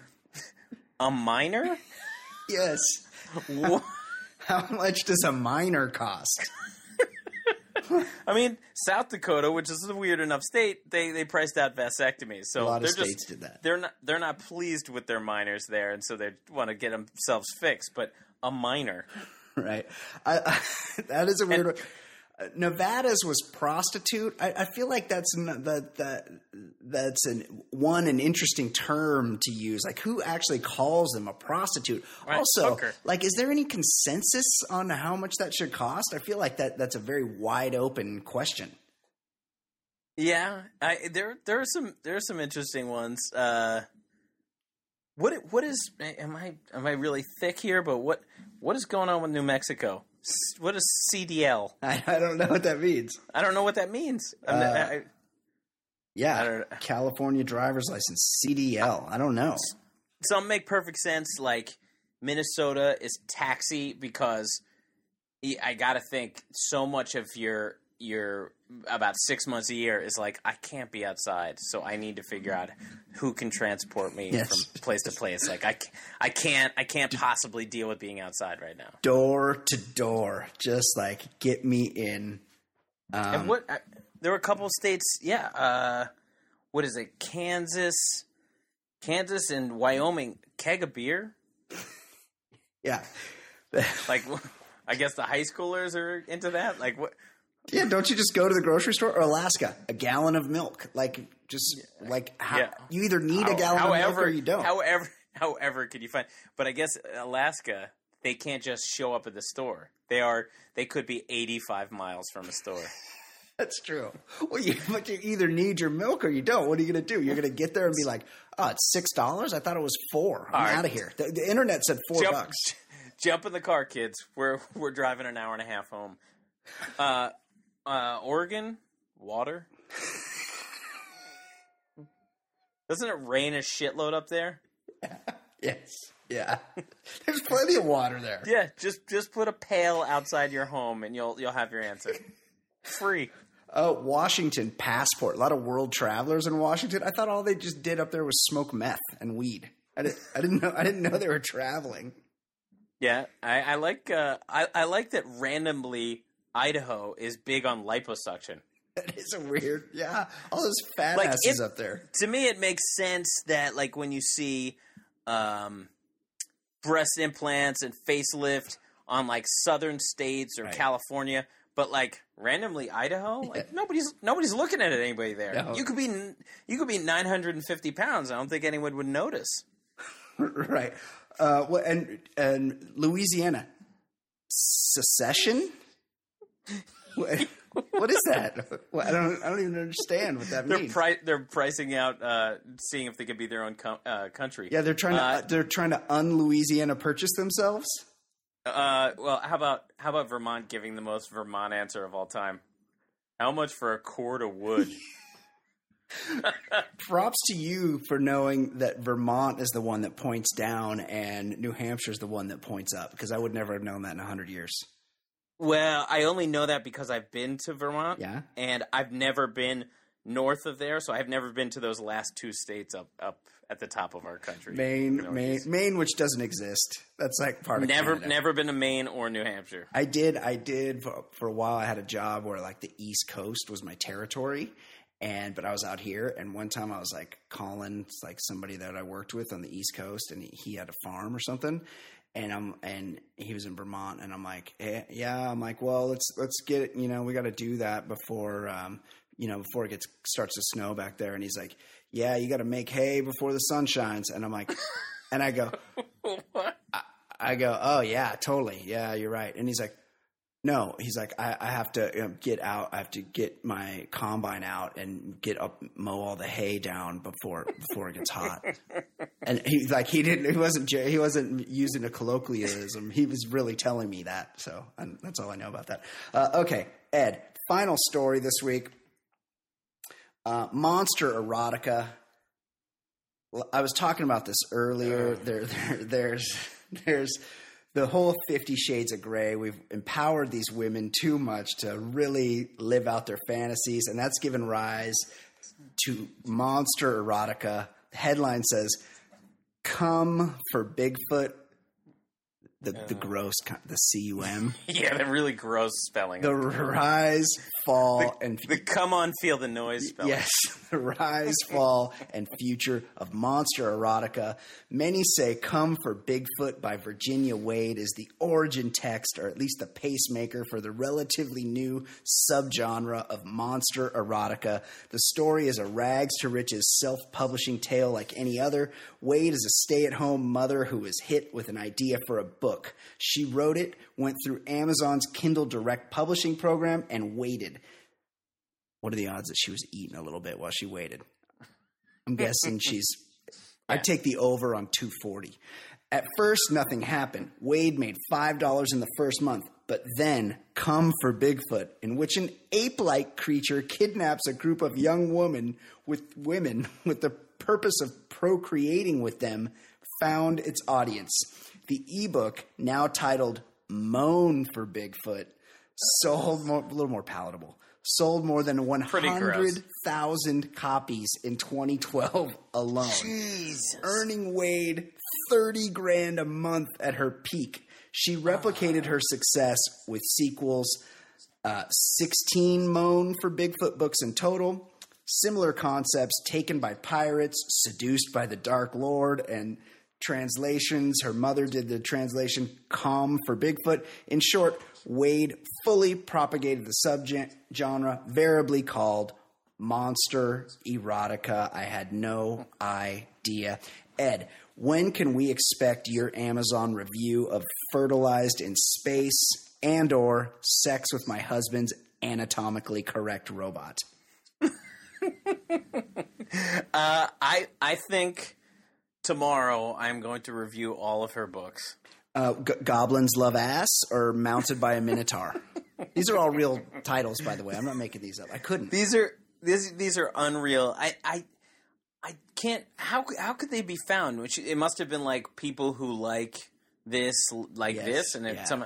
[LAUGHS] a minor? Yes. Wha- [LAUGHS] How much does a minor cost? I mean, South Dakota, which is a weird enough state, they they priced out vasectomies. So A lot of states just, did that. They're not they're not pleased with their minors there, and so they want to get themselves fixed. But a minor, [LAUGHS] right? I, I, [LAUGHS] that is a weird one. Uh, Nevada's was prostitute. I, I feel like that's that that that's an one an interesting term to use. Like who actually calls them a prostitute? Right, also, hooker. like is there any consensus on how much that should cost? I feel like that that's a very wide open question. yeah. I there there are some there are some interesting ones. Uh, what what is am I am I really thick here? But what what is going on with New Mexico? What is CDL? [LAUGHS] I, I don't know what that means. I don't know what that means. Uh, I- Yeah, I California driver's license CDL. I don't know. some make perfect sense. Like Minnesota is taxi because I gotta think so much of your your about six months a year is like I can't be outside, so I need to figure out who can transport me Yes. from place to place. Like I, I can't I can't possibly deal with being outside right now. Door to door, just like get me in. Um, and what I, there were a couple of states, yeah. Uh, what is it? Kansas, Kansas, and Wyoming. Keg of beer. Yeah. Like, [LAUGHS] I guess the high schoolers are into that. Like, what? Yeah, don't you just go to the grocery store or Alaska? A gallon of milk, like just like how, Yeah. you either need a How- gallon of milk however, or you don't. However, [LAUGHS] however, could you find? But I guess Alaska, they can't just show up at the store. They are. They could be eighty-five miles from a store. [LAUGHS] That's true. Well, you, but you either need your milk or you don't. What are you going to do? You're going to get there and be like, "Oh, it's six dollars. I thought it was four. I'm right. out of here." The, the internet said four jump, bucks. [LAUGHS] jump in the car, kids. We're we're driving an hour and a half home. Uh, uh, Oregon, water. Doesn't it rain a shitload up there? [LAUGHS] Yes. Yeah. [LAUGHS] There's plenty of water there. Yeah, just just put a pail outside your home and you'll you'll have your answer. Free. Oh, Washington passport. A lot of world travelers in Washington. I thought all they just did up there was smoke meth and weed. I didn't. I didn't know. I didn't know they were traveling. Yeah, I, I like uh, I, I like that randomly Idaho is big on liposuction. That is weird. Yeah, all those fat Like, asses it- up there. To me, it makes sense that like when you see um, breast implants and facelift on like southern states or Right. California, but like randomly Idaho, like nobody's nobody's looking at it anybody there. No. You could be you could be 950 pounds. I don't think anyone would notice. [LAUGHS] right. Uh, well, and and Louisiana secession. What [LAUGHS] what is that? Well, I don't. I don't even understand what that They're means. pri- they're pricing out, uh, seeing if they could be their own com- uh, country. yeah, they're trying to. Uh, they're trying to un Louisiana purchase themselves. Uh, well, how about how about Vermont giving the most Vermont answer of all time? How much for a cord of wood? [LAUGHS] [LAUGHS] Props to you for knowing that Vermont is the one that points down and New Hampshire is the one that points up. Because I would never have known that in hundred years. Well, I only know that because I've been to Vermont. Yeah. and I've never been north of there, so I've never been to those last two states up up at the top of our country. Maine, You know, Maine, Maine, which doesn't exist. That's like part of Never, Canada. never been to Maine or New Hampshire. I did. I did for, for a while. I had a job where like the East Coast was my territory, and but I was out here. And one time I was like calling like somebody that I worked with on the East Coast, and he, he had a farm or something. And I'm and he was in Vermont, and I'm like, hey, yeah. I'm like, well, let's let's get it. You know, we got to do that before um, you know before it gets starts to snow back there. And he's like, yeah, you got to make hay before the sun shines. And I'm like, and I go, [LAUGHS] what? I go, oh yeah, totally, yeah, you're right. And he's like, no, he's like, I, I have to you know, get out. I have to get my combine out and get up, mow all the hay down before before it gets hot. and he's like, he didn't, he wasn't, he wasn't using a colloquialism. He was really telling me that. So that's all I know about that. Uh, okay, Ed, final story this week. Uh, Monster erotica. Well, I was talking about this earlier. There, there, there's, there's the whole Fifty Shades of Grey. We've empowered these women too much to really live out their fantasies, and that's given rise to monster erotica. The headline says, "Come for Bigfoot." The the gross, the C U M, [LAUGHS] Yeah, the really gross spelling. the rise, fall, and the come on, feel the noise spelling. Yes, [LAUGHS] the rise, fall, and future of monster erotica. Many say Come for Bigfoot by Virginia Wade is the origin text, or at least the pacemaker, for the relatively new subgenre of monster erotica. The story is a rags to riches self publishing tale like any other. Wade is a stay at home mother who is hit with an idea for a book. She wrote it, went through Amazon's Kindle Direct publishing program, and waited. What are the odds that she was eating a little bit while she waited? I'm guessing [LAUGHS] she's. I'd take the over on 240. At first, nothing happened. Wade made $5 in the first month, but then Come for Bigfoot, in which an ape like creature kidnaps a group of young women with women with the purpose of procreating with them, found its audience. The ebook, now titled Moan for Bigfoot, sold more, a little more palatable. Sold more than 100,000 copies in 2012 alone. Jeez. Earning Wade 30 grand a month at her peak. She replicated her success with sequels, uh, 16 Moan for Bigfoot books in total. Similar concepts taken by pirates, seduced by the Dark Lord, and translations. Her mother did the translation "calm" for Bigfoot. In short, Wade fully propagated the subject genre, variably called monster erotica. I had no idea. Ed, when can we expect your Amazon review of Fertilized in Space and or Sex with My Husband's Anatomically Correct Robot? [LAUGHS] Uh, I I think tomorrow I'm going to review all of her books. Uh, G- Goblins Love Ass or Mounted by a Minotaur? these are all real titles, by the way. I'm not making these up. I couldn't. These are these these are unreal. I I I can't. How how could they be found? Which it must have been like people who like this, like Yes, this, and yeah. some.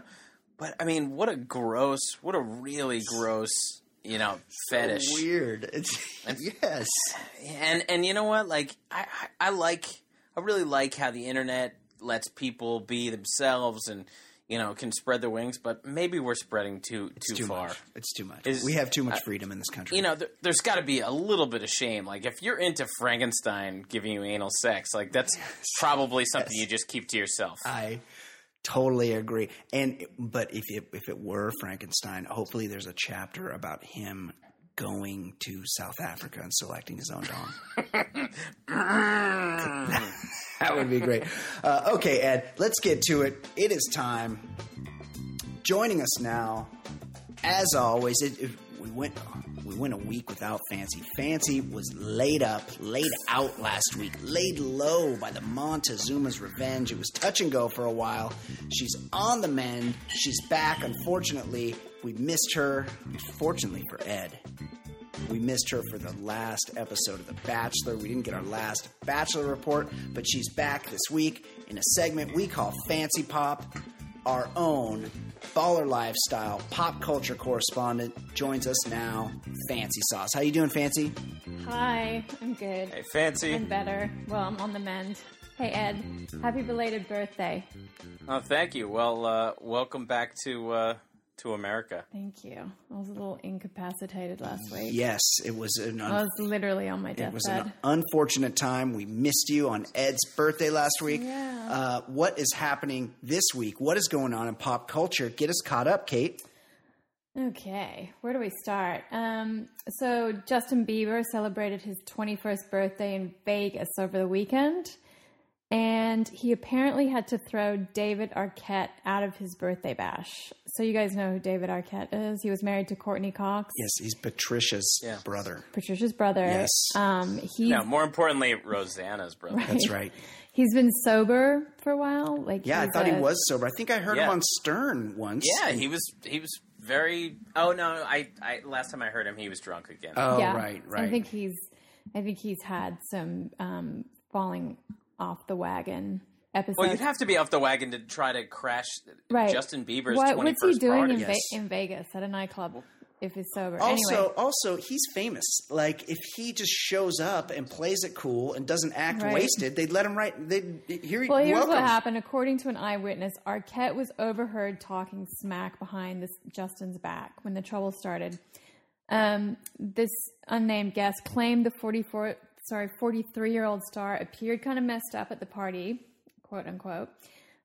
But I mean, what a gross, what a really gross, you know, fetish. Weird. It's, [LAUGHS] yes. And and you know what? Like I, I I like I really like how the internet lets people be themselves and you know can spread their wings. But maybe we're spreading too too, Too far. much. It's too much. Is- we have too much freedom in this country. You know, there, there's got to be a little bit of shame. Like if you're into Frankenstein giving you anal sex, like that's probably something you just keep to yourself. I totally agree. And but if it, if it were Frankenstein, hopefully there's a chapter about him going to South Africa and selecting his own dong. [LAUGHS] that would be great. Uh, okay, Ed, let's get to it. It is time. Joining us now, as always, it, it, we went we went a week without Fancy. Fancy was laid up, laid out last week, laid low by the Montezuma's revenge. It was touch and go for a while. She's on the mend. She's back. Unfortunately, we missed her. Fortunately for Ed, we missed her for the last episode of The Bachelor. We didn't get our last Bachelor report, but she's back this week in a segment we call Fancy Pop. Our own baller lifestyle pop culture correspondent joins us now, Fancy Sauce. How you doing, Fancy? Hi, I'm good. Hey, fancy. I'm better. Well, I'm on the mend. Hey, Ed, happy belated birthday. Oh, thank you. Well, uh, welcome back to uh, to America. Thank you. I was a little incapacitated last week. Yes, it was an I was literally on my deathbed. it was an unfortunate time. We missed you on Ed's birthday last week. Yeah. Uh, what is happening this week? What is going on in pop culture? Get us caught up, Kate. Okay, where do we start? Um, so Justin Bieber celebrated his 21st birthday in Vegas over the weekend, and he apparently had to throw David Arquette out of his birthday bash. So you guys know who David Arquette is? He was married to Courteney Cox, Yes, he's Patricia's Yeah. brother. Patricia's brother. Yes. Um, he's No, more importantly, Rosanna's brother. That's right. he's been sober for a while. Like Yeah, I he's thought he was sober. I think I heard him on Stern once. Yeah, he was he was very. Oh no, I, I last time I heard him, he was drunk again. Oh, yeah, right, right. I think he's, I think he's had some um, falling off the wagon episodes. well, you'd have to be off the wagon to try to crash right. Justin Bieber's What- twenty what's he doing in, Ve- in Vegas at a nightclub if he's sober? Also, anyway, also, he's famous. Like, if he just shows up and plays it cool and doesn't act Right. wasted, they'd let him right. They'd here. well, here's welcome. what happened. According to an eyewitness, Arquette was overheard talking smack behind this Justin's back when the trouble started. Um, this unnamed guest claimed the 44, sorry, 43 year old star appeared kind of messed up at the party, quote unquote.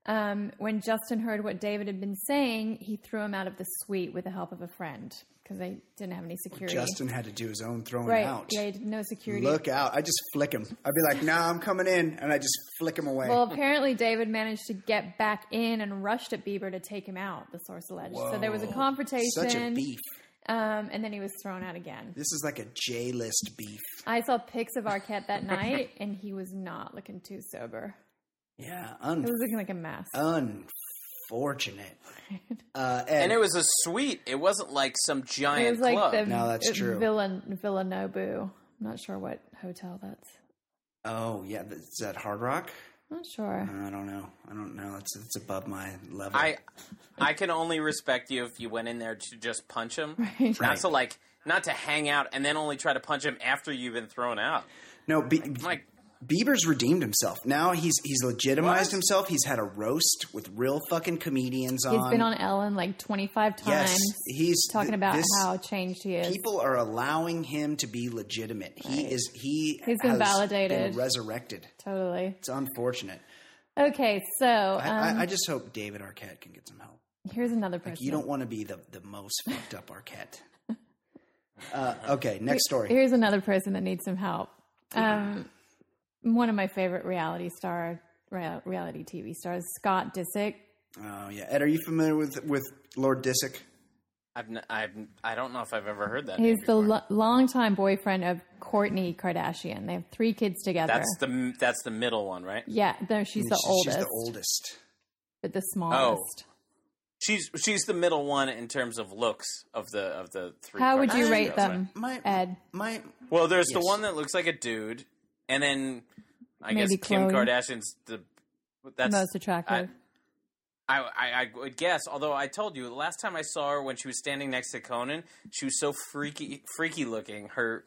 Um, when Justin heard what David had been saying, he threw him out of the suite with the help of a friend because they didn't have any security. Justin had to do his own throwing right? out. Yeah, no security. Look out! I just flick him. I'd be like, "Nah, I'm coming in," and I just flick him away. Well, apparently David managed to get back in and rushed at Bieber to take him out. The source alleged. So there was a confrontation. Such a beef. Um, and then he was thrown out again. This is like a J list beef. I saw pics of Arquette that night, and he was not looking too sober. Yeah, He un- was looking like a mess. unfortunate. Uh, Ed, And it was a suite. It wasn't like some it giant was like club. the No, that's uh, true. Villa Villa Nobu. I'm not sure what hotel that's. oh yeah, th- is that Hard Rock? Not sure. I don't know. I don't know. It's it's above my level. I I can only respect you if you went in there to just punch him, [LAUGHS] Right. not Right. to like not to hang out and then only try to punch him after you've been thrown out. no, Be- Like Bieber's redeemed himself. Now he's he's legitimized What? himself. He's had a roast with real fucking comedians on. He's been on Ellen like 25 times. Yes, he's talking th- about this- how changed he is. People are allowing him to be legitimate. He is he He's been has validated. been resurrected. totally. It's unfortunate. Okay, so I, um, I, I just hope David Arquette can get some help. here's another person. Like, you don't want to be the, the most fucked up Arquette. Uh, okay, next [LAUGHS] story. Here's another person that needs some help. Um, one of my favorite reality star, reality TV stars, Scott Disick. Oh yeah, Ed, are you familiar with with Lord Disick? I've, n- I've I don't know if I've ever heard that. He's name the before. lo- longtime boyfriend of Kourtney Kardashian. They have three kids together. That's the that's the middle one, right? yeah, no, she's mm, the She's- oldest, She's the oldest. but the oh. smallest. Oh. She's she's the middle one in terms of looks of the of the three. How would you rate girls, them, My Ed? my Well, there's the one that looks like a dude, and then I Maybe guess Kim Khloe. Kardashian's the that's Most attractive. I, I, I would guess. Although I told you the last time I saw her when she was standing next to Conan, she was so freaky, freaky looking. Her,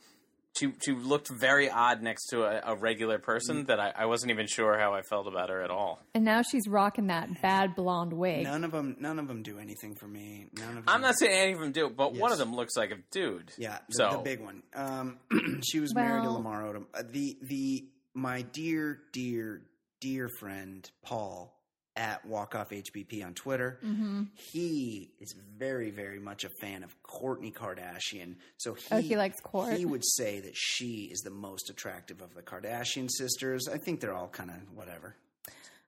she, she looked very odd next to a, a regular Mm. person that I, I wasn't even sure how I felt about her at all. and now she's rocking that bad blonde wig. none of them none of them do anything for me. None of them. I'm not saying any of them do, but one of them looks like a dude. Yeah, the, so the big one. Um, [CLEARS THROAT] she was married to Lamar Odom. Uh, the the my dear dear dear friend Paul at Walk Off HBP on Twitter. Mm-hmm. He is very very much a fan of Kourtney Kardashian. So he, Oh, he likes Kourt. He would say that she is the most attractive of the Kardashian sisters. I think they're all kind of whatever.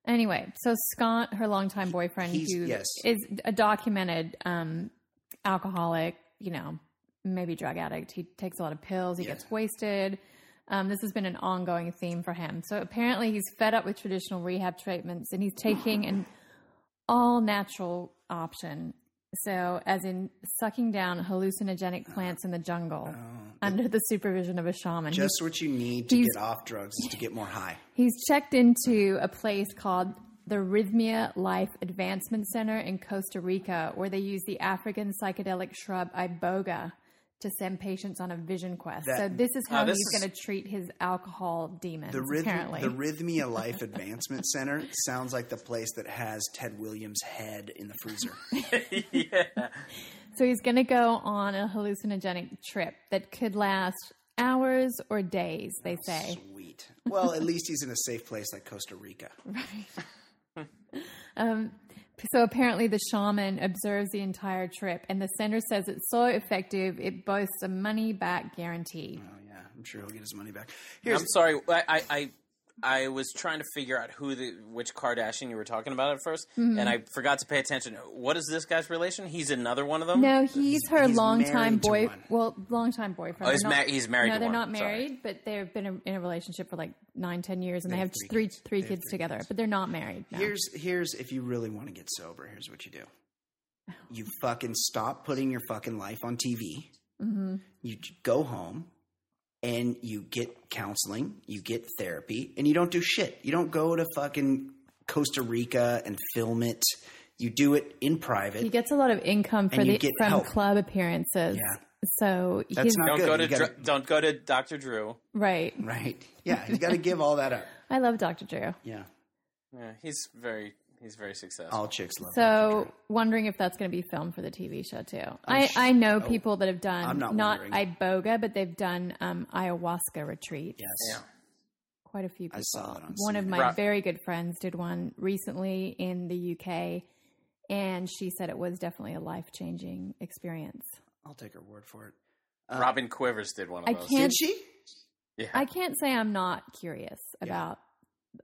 Anyway, so Scott, her longtime boyfriend, He's- who is yes. a documented um, alcoholic, you know, maybe drug addict. He takes a lot of pills. He Yeah. gets wasted. Um, this has been an ongoing theme for him. So apparently, he's fed up with traditional rehab treatments, and he's taking an all natural option. So, as in sucking down hallucinogenic plants in the jungle under the supervision of a shaman. He's- Oh, Just what you need to get off drugs is to get more high. [LAUGHS] He's checked into a place called the Rhythmia Life Advancement Center in Costa Rica, where they use the African psychedelic shrub iboga to send patients on a vision quest. That- so this is how Uh, this he's going to treat his alcohol demons. The, rhythm, apparently, the Rhythmia [LAUGHS] Life Advancement Center sounds like the place that has Ted Williams' head in the freezer. [LAUGHS] yeah. so he's going to go on a hallucinogenic trip that could last hours or days. They say. Sweet. Well, at least he's in a safe place like Costa Rica. [LAUGHS] So apparently, the shaman observes the entire trip, and the center says it's so effective it boasts a money back guarantee. Oh yeah, I'm sure he'll get his money back. Here's I'm sorry. I, I, I, I was trying to figure out who the which Kardashian you were talking about at 1st Mm-hmm. and I forgot to pay attention. What is this guy's relation? He's another one of them. No, he's her he's longtime boy. Well, longtime boyfriend. Oh, he's They're ma- he's married No, to they're one. not Sorry. married, but they've been in- in a relationship for like nine, ten years, and they, They have three, three three three kids. They have kids three together. kids. But they're not married. No. here's here's if you really want to get sober. Here's what you do. You fucking stop putting your fucking life on TV. Mm-hmm. You go home and you get counseling. You get therapy, and you don't do shit. You don't go to fucking Costa Rica and film it. You do it in private. he gets a lot of income for the from help. club appearances. Yeah. So That's he's not Don't good. go to gotta- Dr- don't go to Dr. Drew. right. right. Yeah, you got to give all that up. [LAUGHS] I love Dr. Drew. Yeah, Yeah, he's very he's very successful. all chicks love. Dr. So wondering if that's going to be filmed for the TV show too. I, I know people that have done I'm not not wondering. iboga, but they've done um, ayahuasca retreats. yes, yeah. Quite a few people. I saw it on one of my Right. very good friends did one recently in the UK, and she said it was definitely a life changing experience. I'll take her word for it. Robin Quivers did one of I those. can't- Did she? Yeah. I can't say I'm not curious about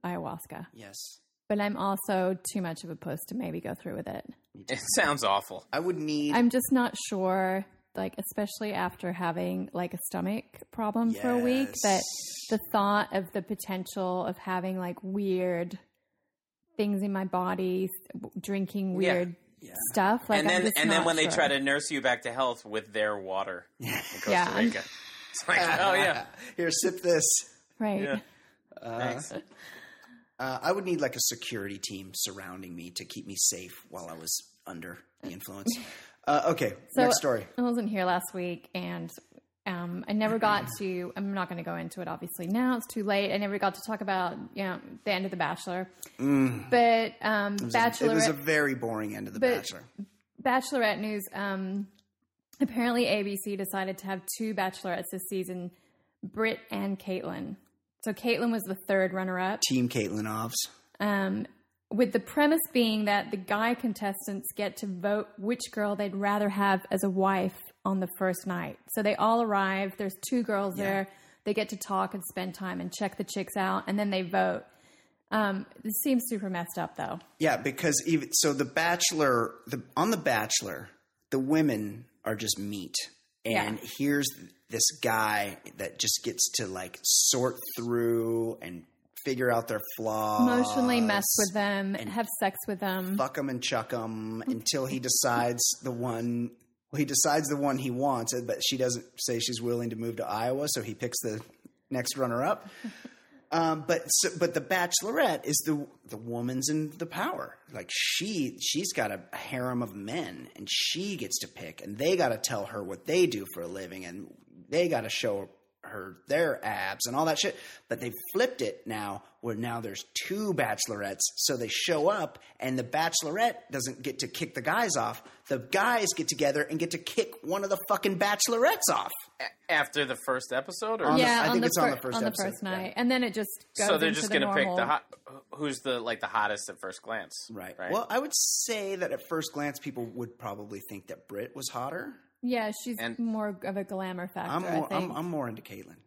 ayahuasca, Yes. But I'm also too much of a puss to maybe go through with it. [LAUGHS] it sounds awful. I would need. I'm just not sure, like especially after having like a stomach problem for a week, that the thought of the potential of having like weird things in my body, drinking weird Yeah. stuff, like and then and then not when they try to nurse you back to health with their water [LAUGHS] in Costa Yeah. Rica. It's like, oh yeah. [LAUGHS] Here, sip this. right. Yeah. Uh, Thanks. Uh, I would need like a security team surrounding me to keep me safe while I was under the influence. [LAUGHS] Uh, okay, So next story. I wasn't here last week, and um, I never got to. I'm not going to go into it. Obviously, now it's too late. I never got to talk about you know the end of the Bachelor, but um, Mm. It was a very boring end of The but- Bachelor. Bachelorette news. Um, apparently, ABC decided to have two Bachelorettes this season, Britt and Kaitlyn. So Kaitlyn was the third runner-up. Team Kaitlyn Ovs. Um, with the premise being that the guy contestants get to vote which girl they'd rather have as a wife on the first night. So they all arrive. There's two girls there. They get to talk and spend time and check the chicks out, and then they vote. Um, it seems super messed up, though. Yeah, because even so, the Bachelor, the on the Bachelor, the women are just meat, and Yeah. here's this guy that just gets to like sort through and figure out their flaws, Emotionally mess with them, and have sex with them. fuck them and chuck them until he decides the one. Well, he decides the one he wants, but she doesn't say she's willing to move to Iowa, so he picks the next runner up. Um, but so, but the Bachelorette is the the woman's in the power. Like she she's got a harem of men, and she gets to pick, and they got to tell her what they do for a living, and they got to show her their abs and all that shit. But they flipped it now, where now there's two Bachelorettes, so they show up, and the Bachelorette doesn't get to kick the guys off. The guys get together and get to kick one of the fucking Bachelorettes off. A- After the first episode, or On the- yeah, I think the it's on the first on the episode, first yeah. night, and then it just goes so they're into just the gonna pick the hot. Who's the like the hottest at first glance? Right. Right. Well, I would say that at first glance, people would probably think that Britt was hotter. Yeah, she's And- more of a glamour factor. I'm I more, think. I'm, I'm more into Kaitlyn.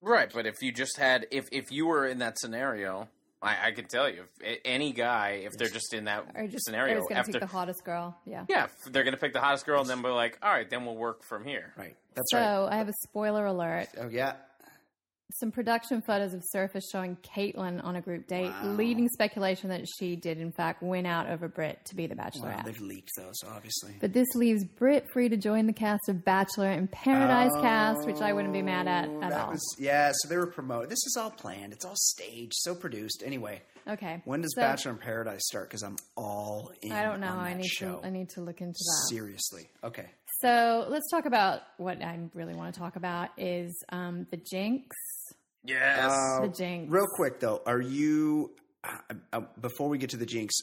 Right, but if you just had, if if you were in that scenario, I, I could tell you, if any guy, if they're just in that just scenario, or just gonna after pick the hottest girl. Yeah. yeah, they're gonna pick the hottest girl, and then be like, all right, then we'll work from here. Right. That's So right. So I have a spoiler alert. Oh yeah. Some production photos of Surface showing Kaitlyn on a group date, Wow. leading speculation that she did in fact win out over Britt to be the Wow, Bachelorette. they've leaked those, obviously. but this leaves Britt free to join the cast of Bachelor in Paradise cast, which I wouldn't be mad at Oh, at all. was yeah. So they were promoted. This is all planned. It's all staged, so produced. Anyway, okay. when does So, Bachelor in Paradise start? Because I'm all in. I don't know. I need show. to. I need to look into that. Seriously. Okay. So let's talk about what I really want to talk about is um, the Jinx. Yes. Uh, The Jinx. Real quick though, are you uh, uh, before we get to the Jinx?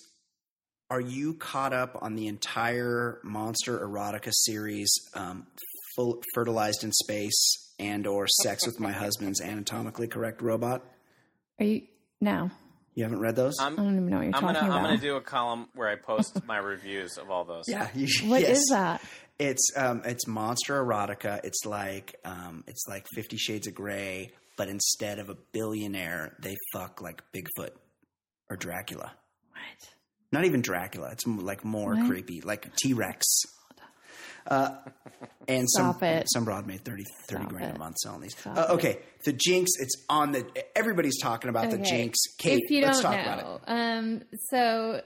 Are you caught up on the entire Monster Erotica series, um, full, fertilized in space, and or Sex with My Husband's Anatomically Correct Robot? Are you no? You haven't read those? I'm, I don't even know what you're I'm talking gonna about. I'm gonna do a column where I post [LAUGHS] my reviews of all those. yeah. You, What is yes. that? It's um, it's monster erotica. It's like um, it's like Fifty Shades of Grey, but instead of a billionaire, they fuck like Bigfoot or Dracula. What? Not even Dracula. It's like more What? creepy, like T Rex. Uh, and Stop some it. some broad made 30, 30 grand it. a month selling these. Uh, okay, the Jinx. It's on the. Everybody's talking about the Jinx. Kate, let's talk about it. um, so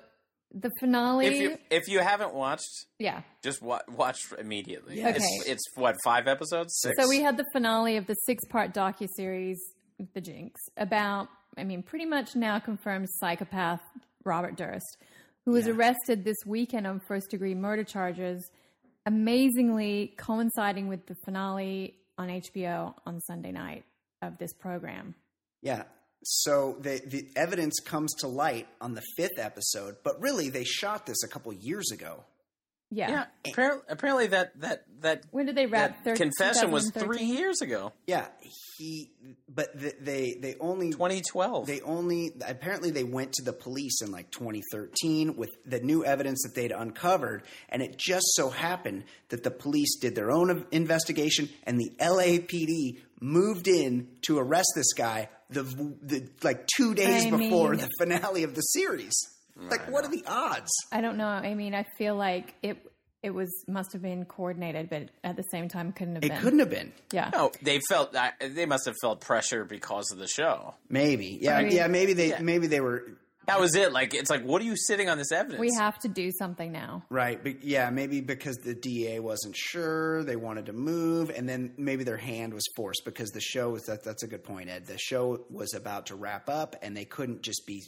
the finale, If you if you haven't watched, yeah. just wa- watch immediately. Yes. It's, Okay. it's what five episodes? Six. So we had the finale of the six-part docu series, The Jinx, about, I mean, pretty much now confirmed psychopath Robert Durst, who was Yeah. arrested this weekend on first-degree murder charges, amazingly coinciding with the finale on HBO on Sunday night of this program. Yeah. So the the evidence comes to light on the fifth episode, but really they shot this a couple years ago. Yeah. Yeah. Apparently, apparently that that that When did they wrap? that Thir- confession was three years ago, Yeah, he. But th they they only 2012. they only apparently they went to the police in like 2013 with the new evidence that they'd uncovered, and it just so happened that the police did their own investigation, and the LAPD moved in to arrest this guy the the like two days I before mean- the finale of the series. Like, what are the odds? I don't know. I mean, I feel like it it was must have been coordinated, but at the same time couldn't have It been. couldn't have been. Yeah. no, they felt I- they must have felt pressure because of the show. Maybe, yeah, I mean- yeah. Maybe they, Yeah. maybe they were That was it. Like it's like, what are you sitting on this evidence? We have to do something now. right. But yeah, maybe because the DA wasn't sure, they wanted to move, and then maybe their hand was forced because the show was that. That's a good point, Ed. The show was about to wrap up, and they couldn't just be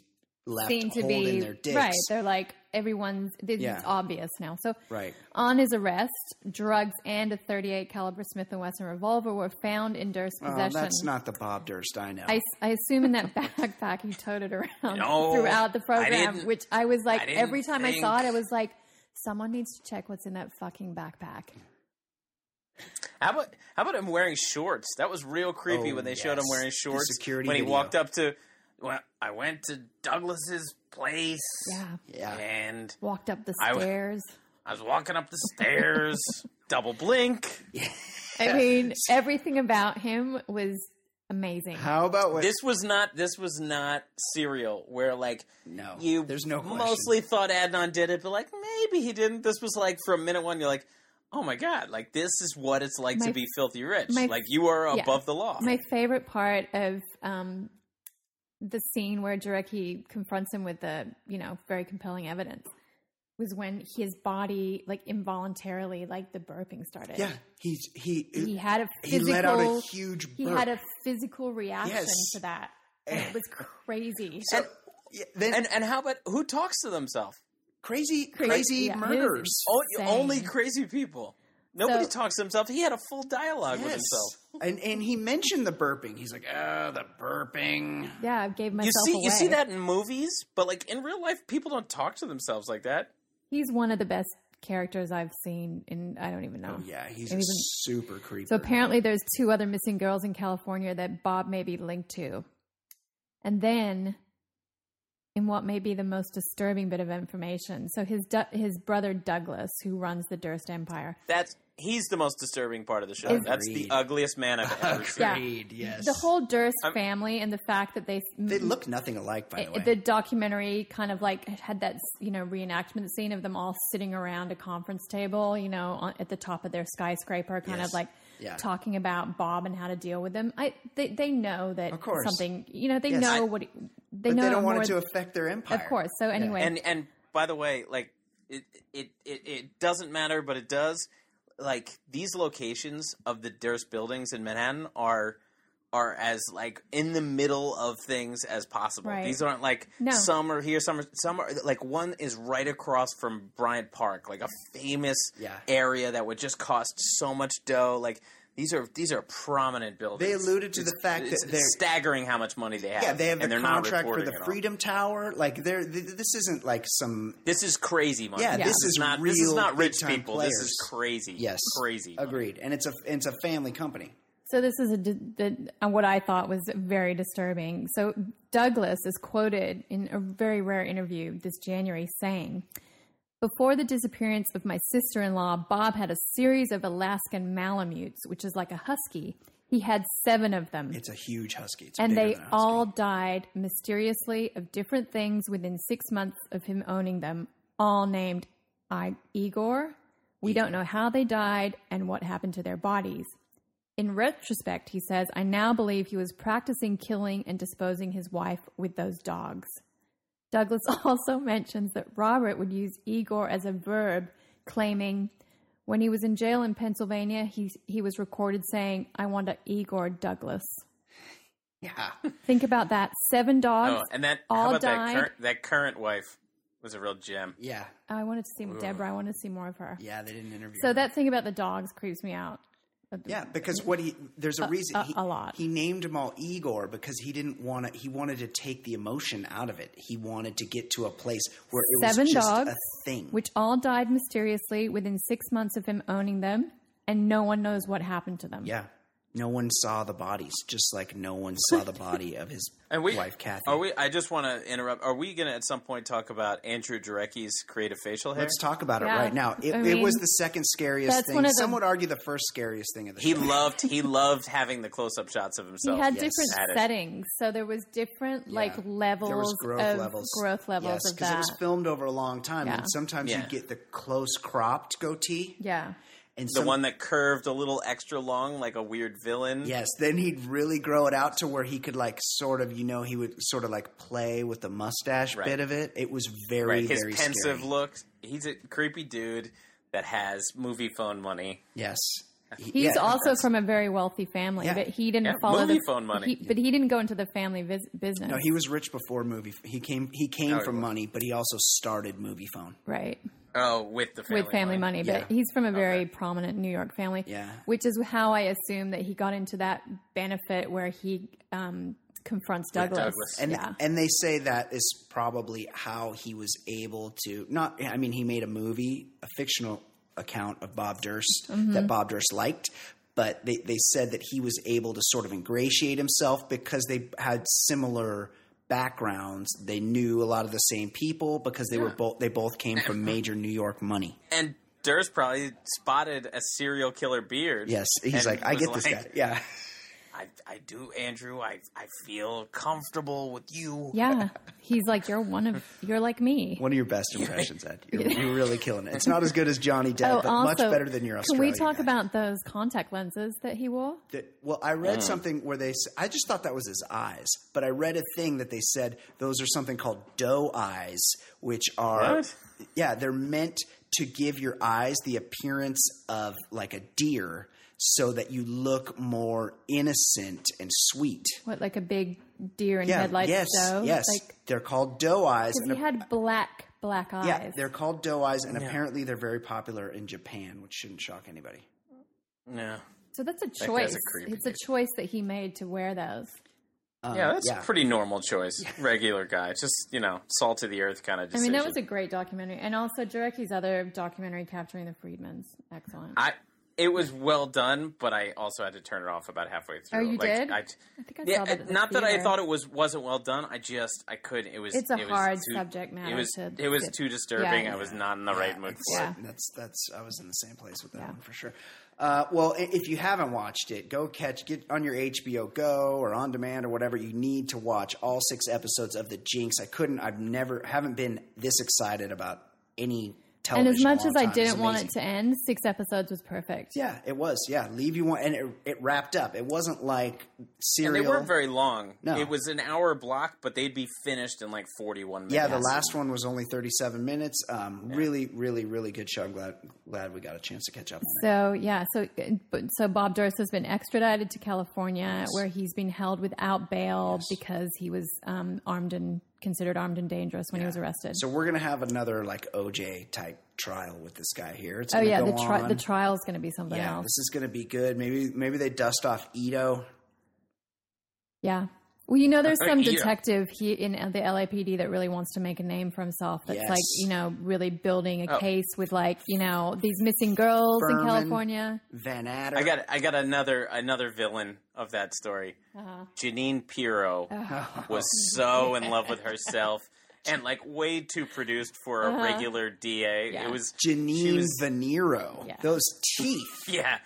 left Seem to holding be their dicks. right. They're like everyone's. It's Yeah. obvious now. So Right. on his arrest, drugs and a 38 caliber Smith and Wesson revolver were found in Durst's Oh, possession. that's not the Bob Durst I know. I, I assume in that [LAUGHS] backpack he toted around No, throughout the program, didn't- which I was like, I every time I saw it, I was like, someone needs to check what's in that fucking backpack. How about how about him wearing shorts? That was real creepy Oh, when they showed him yes. wearing The shorts security when he video. walked up to well, I went to Douglas's place. Yeah. Yeah. And Walked up the stairs. I was walking up the stairs, [LAUGHS] double blink. I mean, everything about him was amazing. How about what? This was not. This was not serial. Where like No, you there's no question. mostly thought Adnan did it, but like maybe he didn't. This was like from minute one. You're like, oh my god, like this is what it's like My- to be filthy rich. my- like you are yeah. above the law. My favorite part of um, the scene where Jarecki confronts him with the, you know, very compelling evidence was when his body, like involuntarily, like the burping started. yeah, he's he uh, He had a he physical. let out a huge. he had a physical reaction Yes. to that. And it was crazy. So, yeah, then and and how about who talks to themselves? crazy, Crazy, crazy yeah, murders. O- only crazy people. Nobody So- talks to himself. He had a full dialogue with himself. [LAUGHS] And and he mentioned the burping. He's like, oh, the burping. yeah, I gave You see, away. you see that in movies, but like in real life, people don't talk to themselves like that. He's one of the best characters I've seen in, I don't even know. Oh yeah, he's a even- super creepy. So apparently, there's two other missing girls in California that Bob may be linked to. And then, in what may be the most disturbing bit of information, so his du- his brother Douglas, who runs the Durst Empire, That's he's the most disturbing part of the show. Is- That's the ugliest man I've ever seen. Yeah. Yes. the whole Durst I'm- family, and the fact that they they look nothing alike, by the way. the documentary kind of like had that you know reenactment scene of them all sitting around a conference table you know on, at the top of their skyscraper kind Yes. of like Yeah. talking about bob and how to deal with them i they, they know that Of course. something you know they Yes. know I- what they but know they don't want it to affect their empire. of course so anyway And and by the way, like it, it it it doesn't matter, but it does. Like these locations of the Durst buildings in Manhattan are are as like in the middle of things as possible. Right. These aren't like No. some are here, some are some are like one is right across from Bryant Park, like a famous Yeah. area that would just cost so much dough. Like these are these are prominent buildings. They alluded to the It's- fact that it's they're- staggering how much money they have. Yeah, they have and the they're not contract for the. Freedom Tower. Like, they're th- this isn't like some. This is crazy money. Yeah, Yeah. this is not real. this is not rich people. Players. This is crazy. Yes, crazy. money. Agreed, and it's a it's a family company. So this is a, the, uh, what I thought was very disturbing. So Douglas is quoted in a very rare interview this January saying, "Before the disappearance of my sister-in-law, Bob had a series of Alaskan Malamutes, which is like a husky. He had seven of them, It's a huge husky, it's and they husky. all died mysteriously of different things within six months of him owning them. All named I- Igor. We don't know how they died and what happened to their bodies." In retrospect, he says, I now believe he was practicing killing and disposing his wife with those dogs. Douglas [LAUGHS] also mentions that Robert would use Igor as a verb, claiming when he was in jail in Pennsylvania, he, he was recorded saying, I want a Igor Douglas. Yeah, [LAUGHS] Think about that. Seven dogs. Oh, and that all how about that died. current that current wife was a real gem. yeah, I wanted to see Deborah. I wanted to see more of her. yeah. They didn't interview. So her. that thing about the dogs creeps me out. Yeah, because what he there's a reason a- he, a lot. He named them all Igor because he didn't want to. He wanted to take the emotion out of it. He wanted to get to a place where it Seven was just dogs, a thing. which all died mysteriously within six months of him owning them, and no one knows what happened to them. yeah, no one saw the bodies, just like no one saw the body of his [LAUGHS] And we wife Kathy. Are we? I just want to interrupt. Are we going to at some point talk about Andrew Jarecki's creative facial hair? Let's talk about it right now. It, I it was the second scariest thing. one the- Some would argue the first scariest thing of the He show. loved. He [LAUGHS] loved having the close-up shots of himself. He had Yes. different At settings, so there was different like levels there was growth of levels. growth levels yes, because it was filmed over a long time, Yeah. and sometimes Yeah. you get the close cropped goatee, yeah, and the some, one that curved a little extra long, like a weird villain. Yes, then he'd really grow it out to where he could like sort of, you know, he would sort of like play with the mustache Right. bit of it. It was very, right. His very pensive scary. look. He's a creepy dude that has Moviefone money. Yes, he's yeah, also from a very wealthy family, Yeah. but he didn't Yeah, follow movie the phone money. he- but he didn't go into the family vis- business, No, he was rich before movie. He came. He came Oh, from was. money, but he also started Moviefone. right? Oh, with the family with family money, Yeah. but he's from a very prominent New York family. Yeah. Which is how I assume that he got into that benefit where he um, confronts Douglas. Douglas. And yeah. and they say that is probably how he was able to not. I mean, he made a movie, a fictional account of Bob Durst Mm-hmm. that Bob Durst liked. But they, they said that he was able to sort of ingratiate himself because they had similar backgrounds. They knew a lot of the same people because they were both they both came from [LAUGHS] major New York money. And Durst probably spotted a serial killer beard. Yes, he's like, I get this guy. Yeah, I, I do, Andrew. I, I feel comfortable with you. Yeah, [LAUGHS] he's like you're one of you're like me. one of your best impressions, Ed. You're, you're really killing it. It's not as good as Johnny Depp, oh, but also, much better than your Can Australian. we talk guy. about those contact lenses that he wore? That- well, I read mm. something where they. I just thought that was his eyes, but I read a thing that they said those are something called doe eyes, which are What? yeah, they're meant to give your eyes the appearance of like a deer, so that you look more innocent and sweet. What, like a big deer in Yeah, headlights? yes, doe? yes, Like they're called doe eyes. because and he had black black eyes. yeah, they're called doe eyes, and apparently they're very popular in Japan, which shouldn't shock anybody. Yeah. so that's a guy's a choice. it's a choice that he made to wear those. Um, Yeah, that's yeah. a pretty normal choice. [LAUGHS] Regular guy. Just, you know, salt of the earth kind of I mean, that was a great documentary, and also Jarecki's other documentary, "Capturing the Friedmans," excellent. I it was well done, but I also had to turn it off about halfway through. Oh, you like, did? I, I think I yeah, saw that. At the not that I thought it was wasn't well done. I just I couldn't. It was. It's a it was hard too- subject matter It was. to it was sit- too disturbing. yeah. I was not in the right mood for Yeah. it. That's that's. I was in the same place with that Yeah. one for sure. Uh, well, if you haven't watched it, go catch get on your HBO Go or on demand or whatever. You need to watch all six episodes of The Jinx. I couldn't. I've never haven't been this excited about any And as much in a as I didn't want it to end, six episodes was perfect. Yeah, it was. Yeah, leave you one, and it, it wrapped up. It wasn't like And serial. they weren't very long. No. It was an hour block, but they'd be finished in like forty-one minutes. yeah, the last one was only thirty-seven minutes. Um, Really, really, really good show. I'm glad glad we got a chance to catch up. on it. So yeah, so so Bob Durst has been extradited to California, where he's been held without bail because he was um, armed and considered armed and dangerous when he was arrested. So we're gonna have another like OJ type trial with this guy here. It's oh yeah, the tri- the trial's going to be something else. yeah, else. this is gonna be good. Maybe maybe they dust off Ito. Yeah. Well, you know, there's [LAUGHS] some detective he, in the LAPD that really wants to make a name for himself. That's Yes. like, you know, really building a Oh. case with like, you know, these missing girls Fuhrman. in California. Vannatter. I got I got another another villain of that story. Uh-huh. Jeanine Pirro was so in love with herself and like way too produced for a regular DA. Uh-huh. Yeah. It was Jeanine she was Venero. Yeah. Those teeth. [LAUGHS] yeah.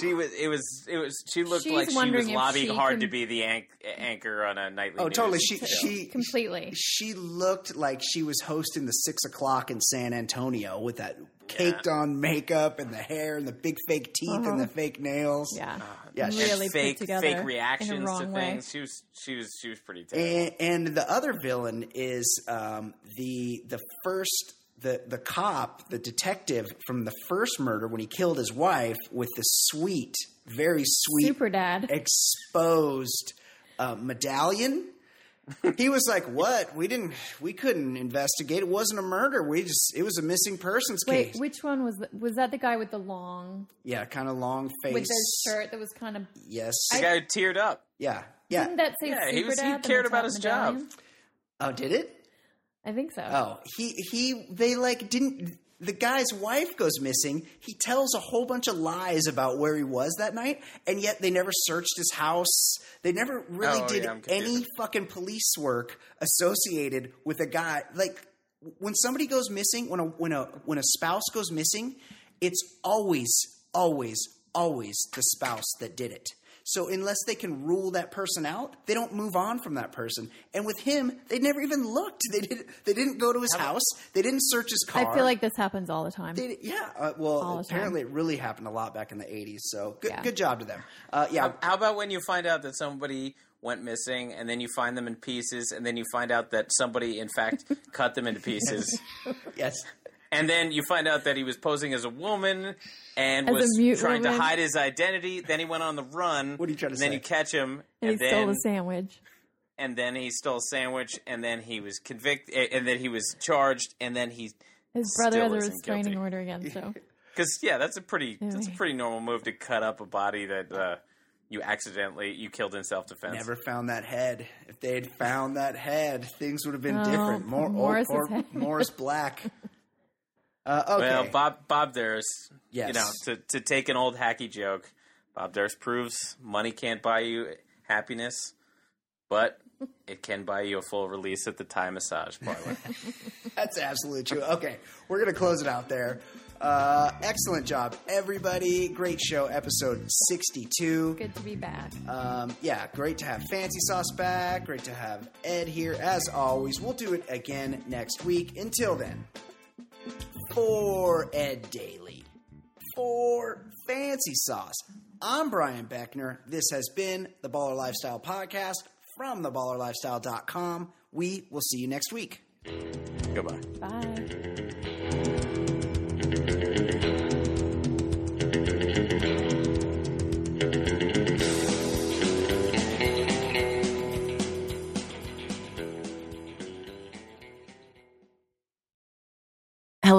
She was it was it was she looked She's like she was wondering lobbying she hard can- to be the anch- anchor on a nightly. Oh, news totally. She show. she Completely. She looked like she was hosting the six o'clock in San Antonio with that caked on makeup and the hair and the big fake teeth and the fake nails. Uh-huh. Yeah. Yeah, And really put fake together fake reactions to wrong way. things. She was she was she was pretty terrible. And, and the other villain is um, the the first the the cop, the detective from the first murder when he killed his wife with the sweet, very sweet, Super dad. exposed uh, medallion. He was like, "What? We didn't. We couldn't investigate. It wasn't a murder. We just. It was a missing persons case. Wait, case. which one was the, was that the guy with the long yeah, kind of long face. with the shirt that was kind of Yes. The guy who teared up. yeah. Yeah. didn't that say Yeah, super he was- he dad? the cared about medall- his job. medallion? Oh, did it? I think so. Oh, he he they like didn't the guy's wife goes missing. He tells a whole bunch of lies about where he was that night, and yet they never searched his house. They never really Oh, did yeah, any fucking police work associated with a guy. Like when somebody goes missing, when a when a when a spouse goes missing, it's always always always the spouse that did it. So unless they can rule that person out, they don't move on from that person. And with him, they never even looked. They didn't. They didn't go to his house. They didn't search his car. I feel like this happens all the time. They, yeah. Uh, well, All the time. apparently, it really happened a lot back in the '80s. So good. Yeah. Good job to them. Uh, yeah. How about when you find out that somebody went missing and then you find them in pieces and then you find out that somebody in fact [LAUGHS] cut them into pieces yes. And then you find out that he was posing as a woman and As a was mute trying woman. to hide his identity then he went on the run What are you trying to and then say? you catch him and and, he stole then the sandwich. and then he stole a sandwich and then he was convicted and then he was charged and then he His brother Still has a isn't restraining guilty. order against him. [LAUGHS] Because yeah, that's a pretty that's a pretty normal move to cut up a body that uh, you accidentally you killed in self defense. Never found that head. If they had found that head, things would have been Oh, different. More Morris's or, head. Morris Black. [LAUGHS] Uh, okay. Well, Bob Bob Durst, Yes. you know, to to take an old hacky joke, Bob Durst proves money can't buy you happiness, but it can buy you a full release at the Thai massage parlor. [LAUGHS] That's absolutely true. Okay, we're going to close it out there. Uh, excellent job, everybody. Great show, episode 62. Good to be back. Um, yeah, great to have Fancy Sauce back. Great to have Ed here, as always. We'll do it again next week. Until then, for Ed Daly, for Fancy Sauce, I'm Brian Beckner. This has been the Baller Lifestyle Podcast from theballerlifestyle.com. We will see you next week. Goodbye. Bye.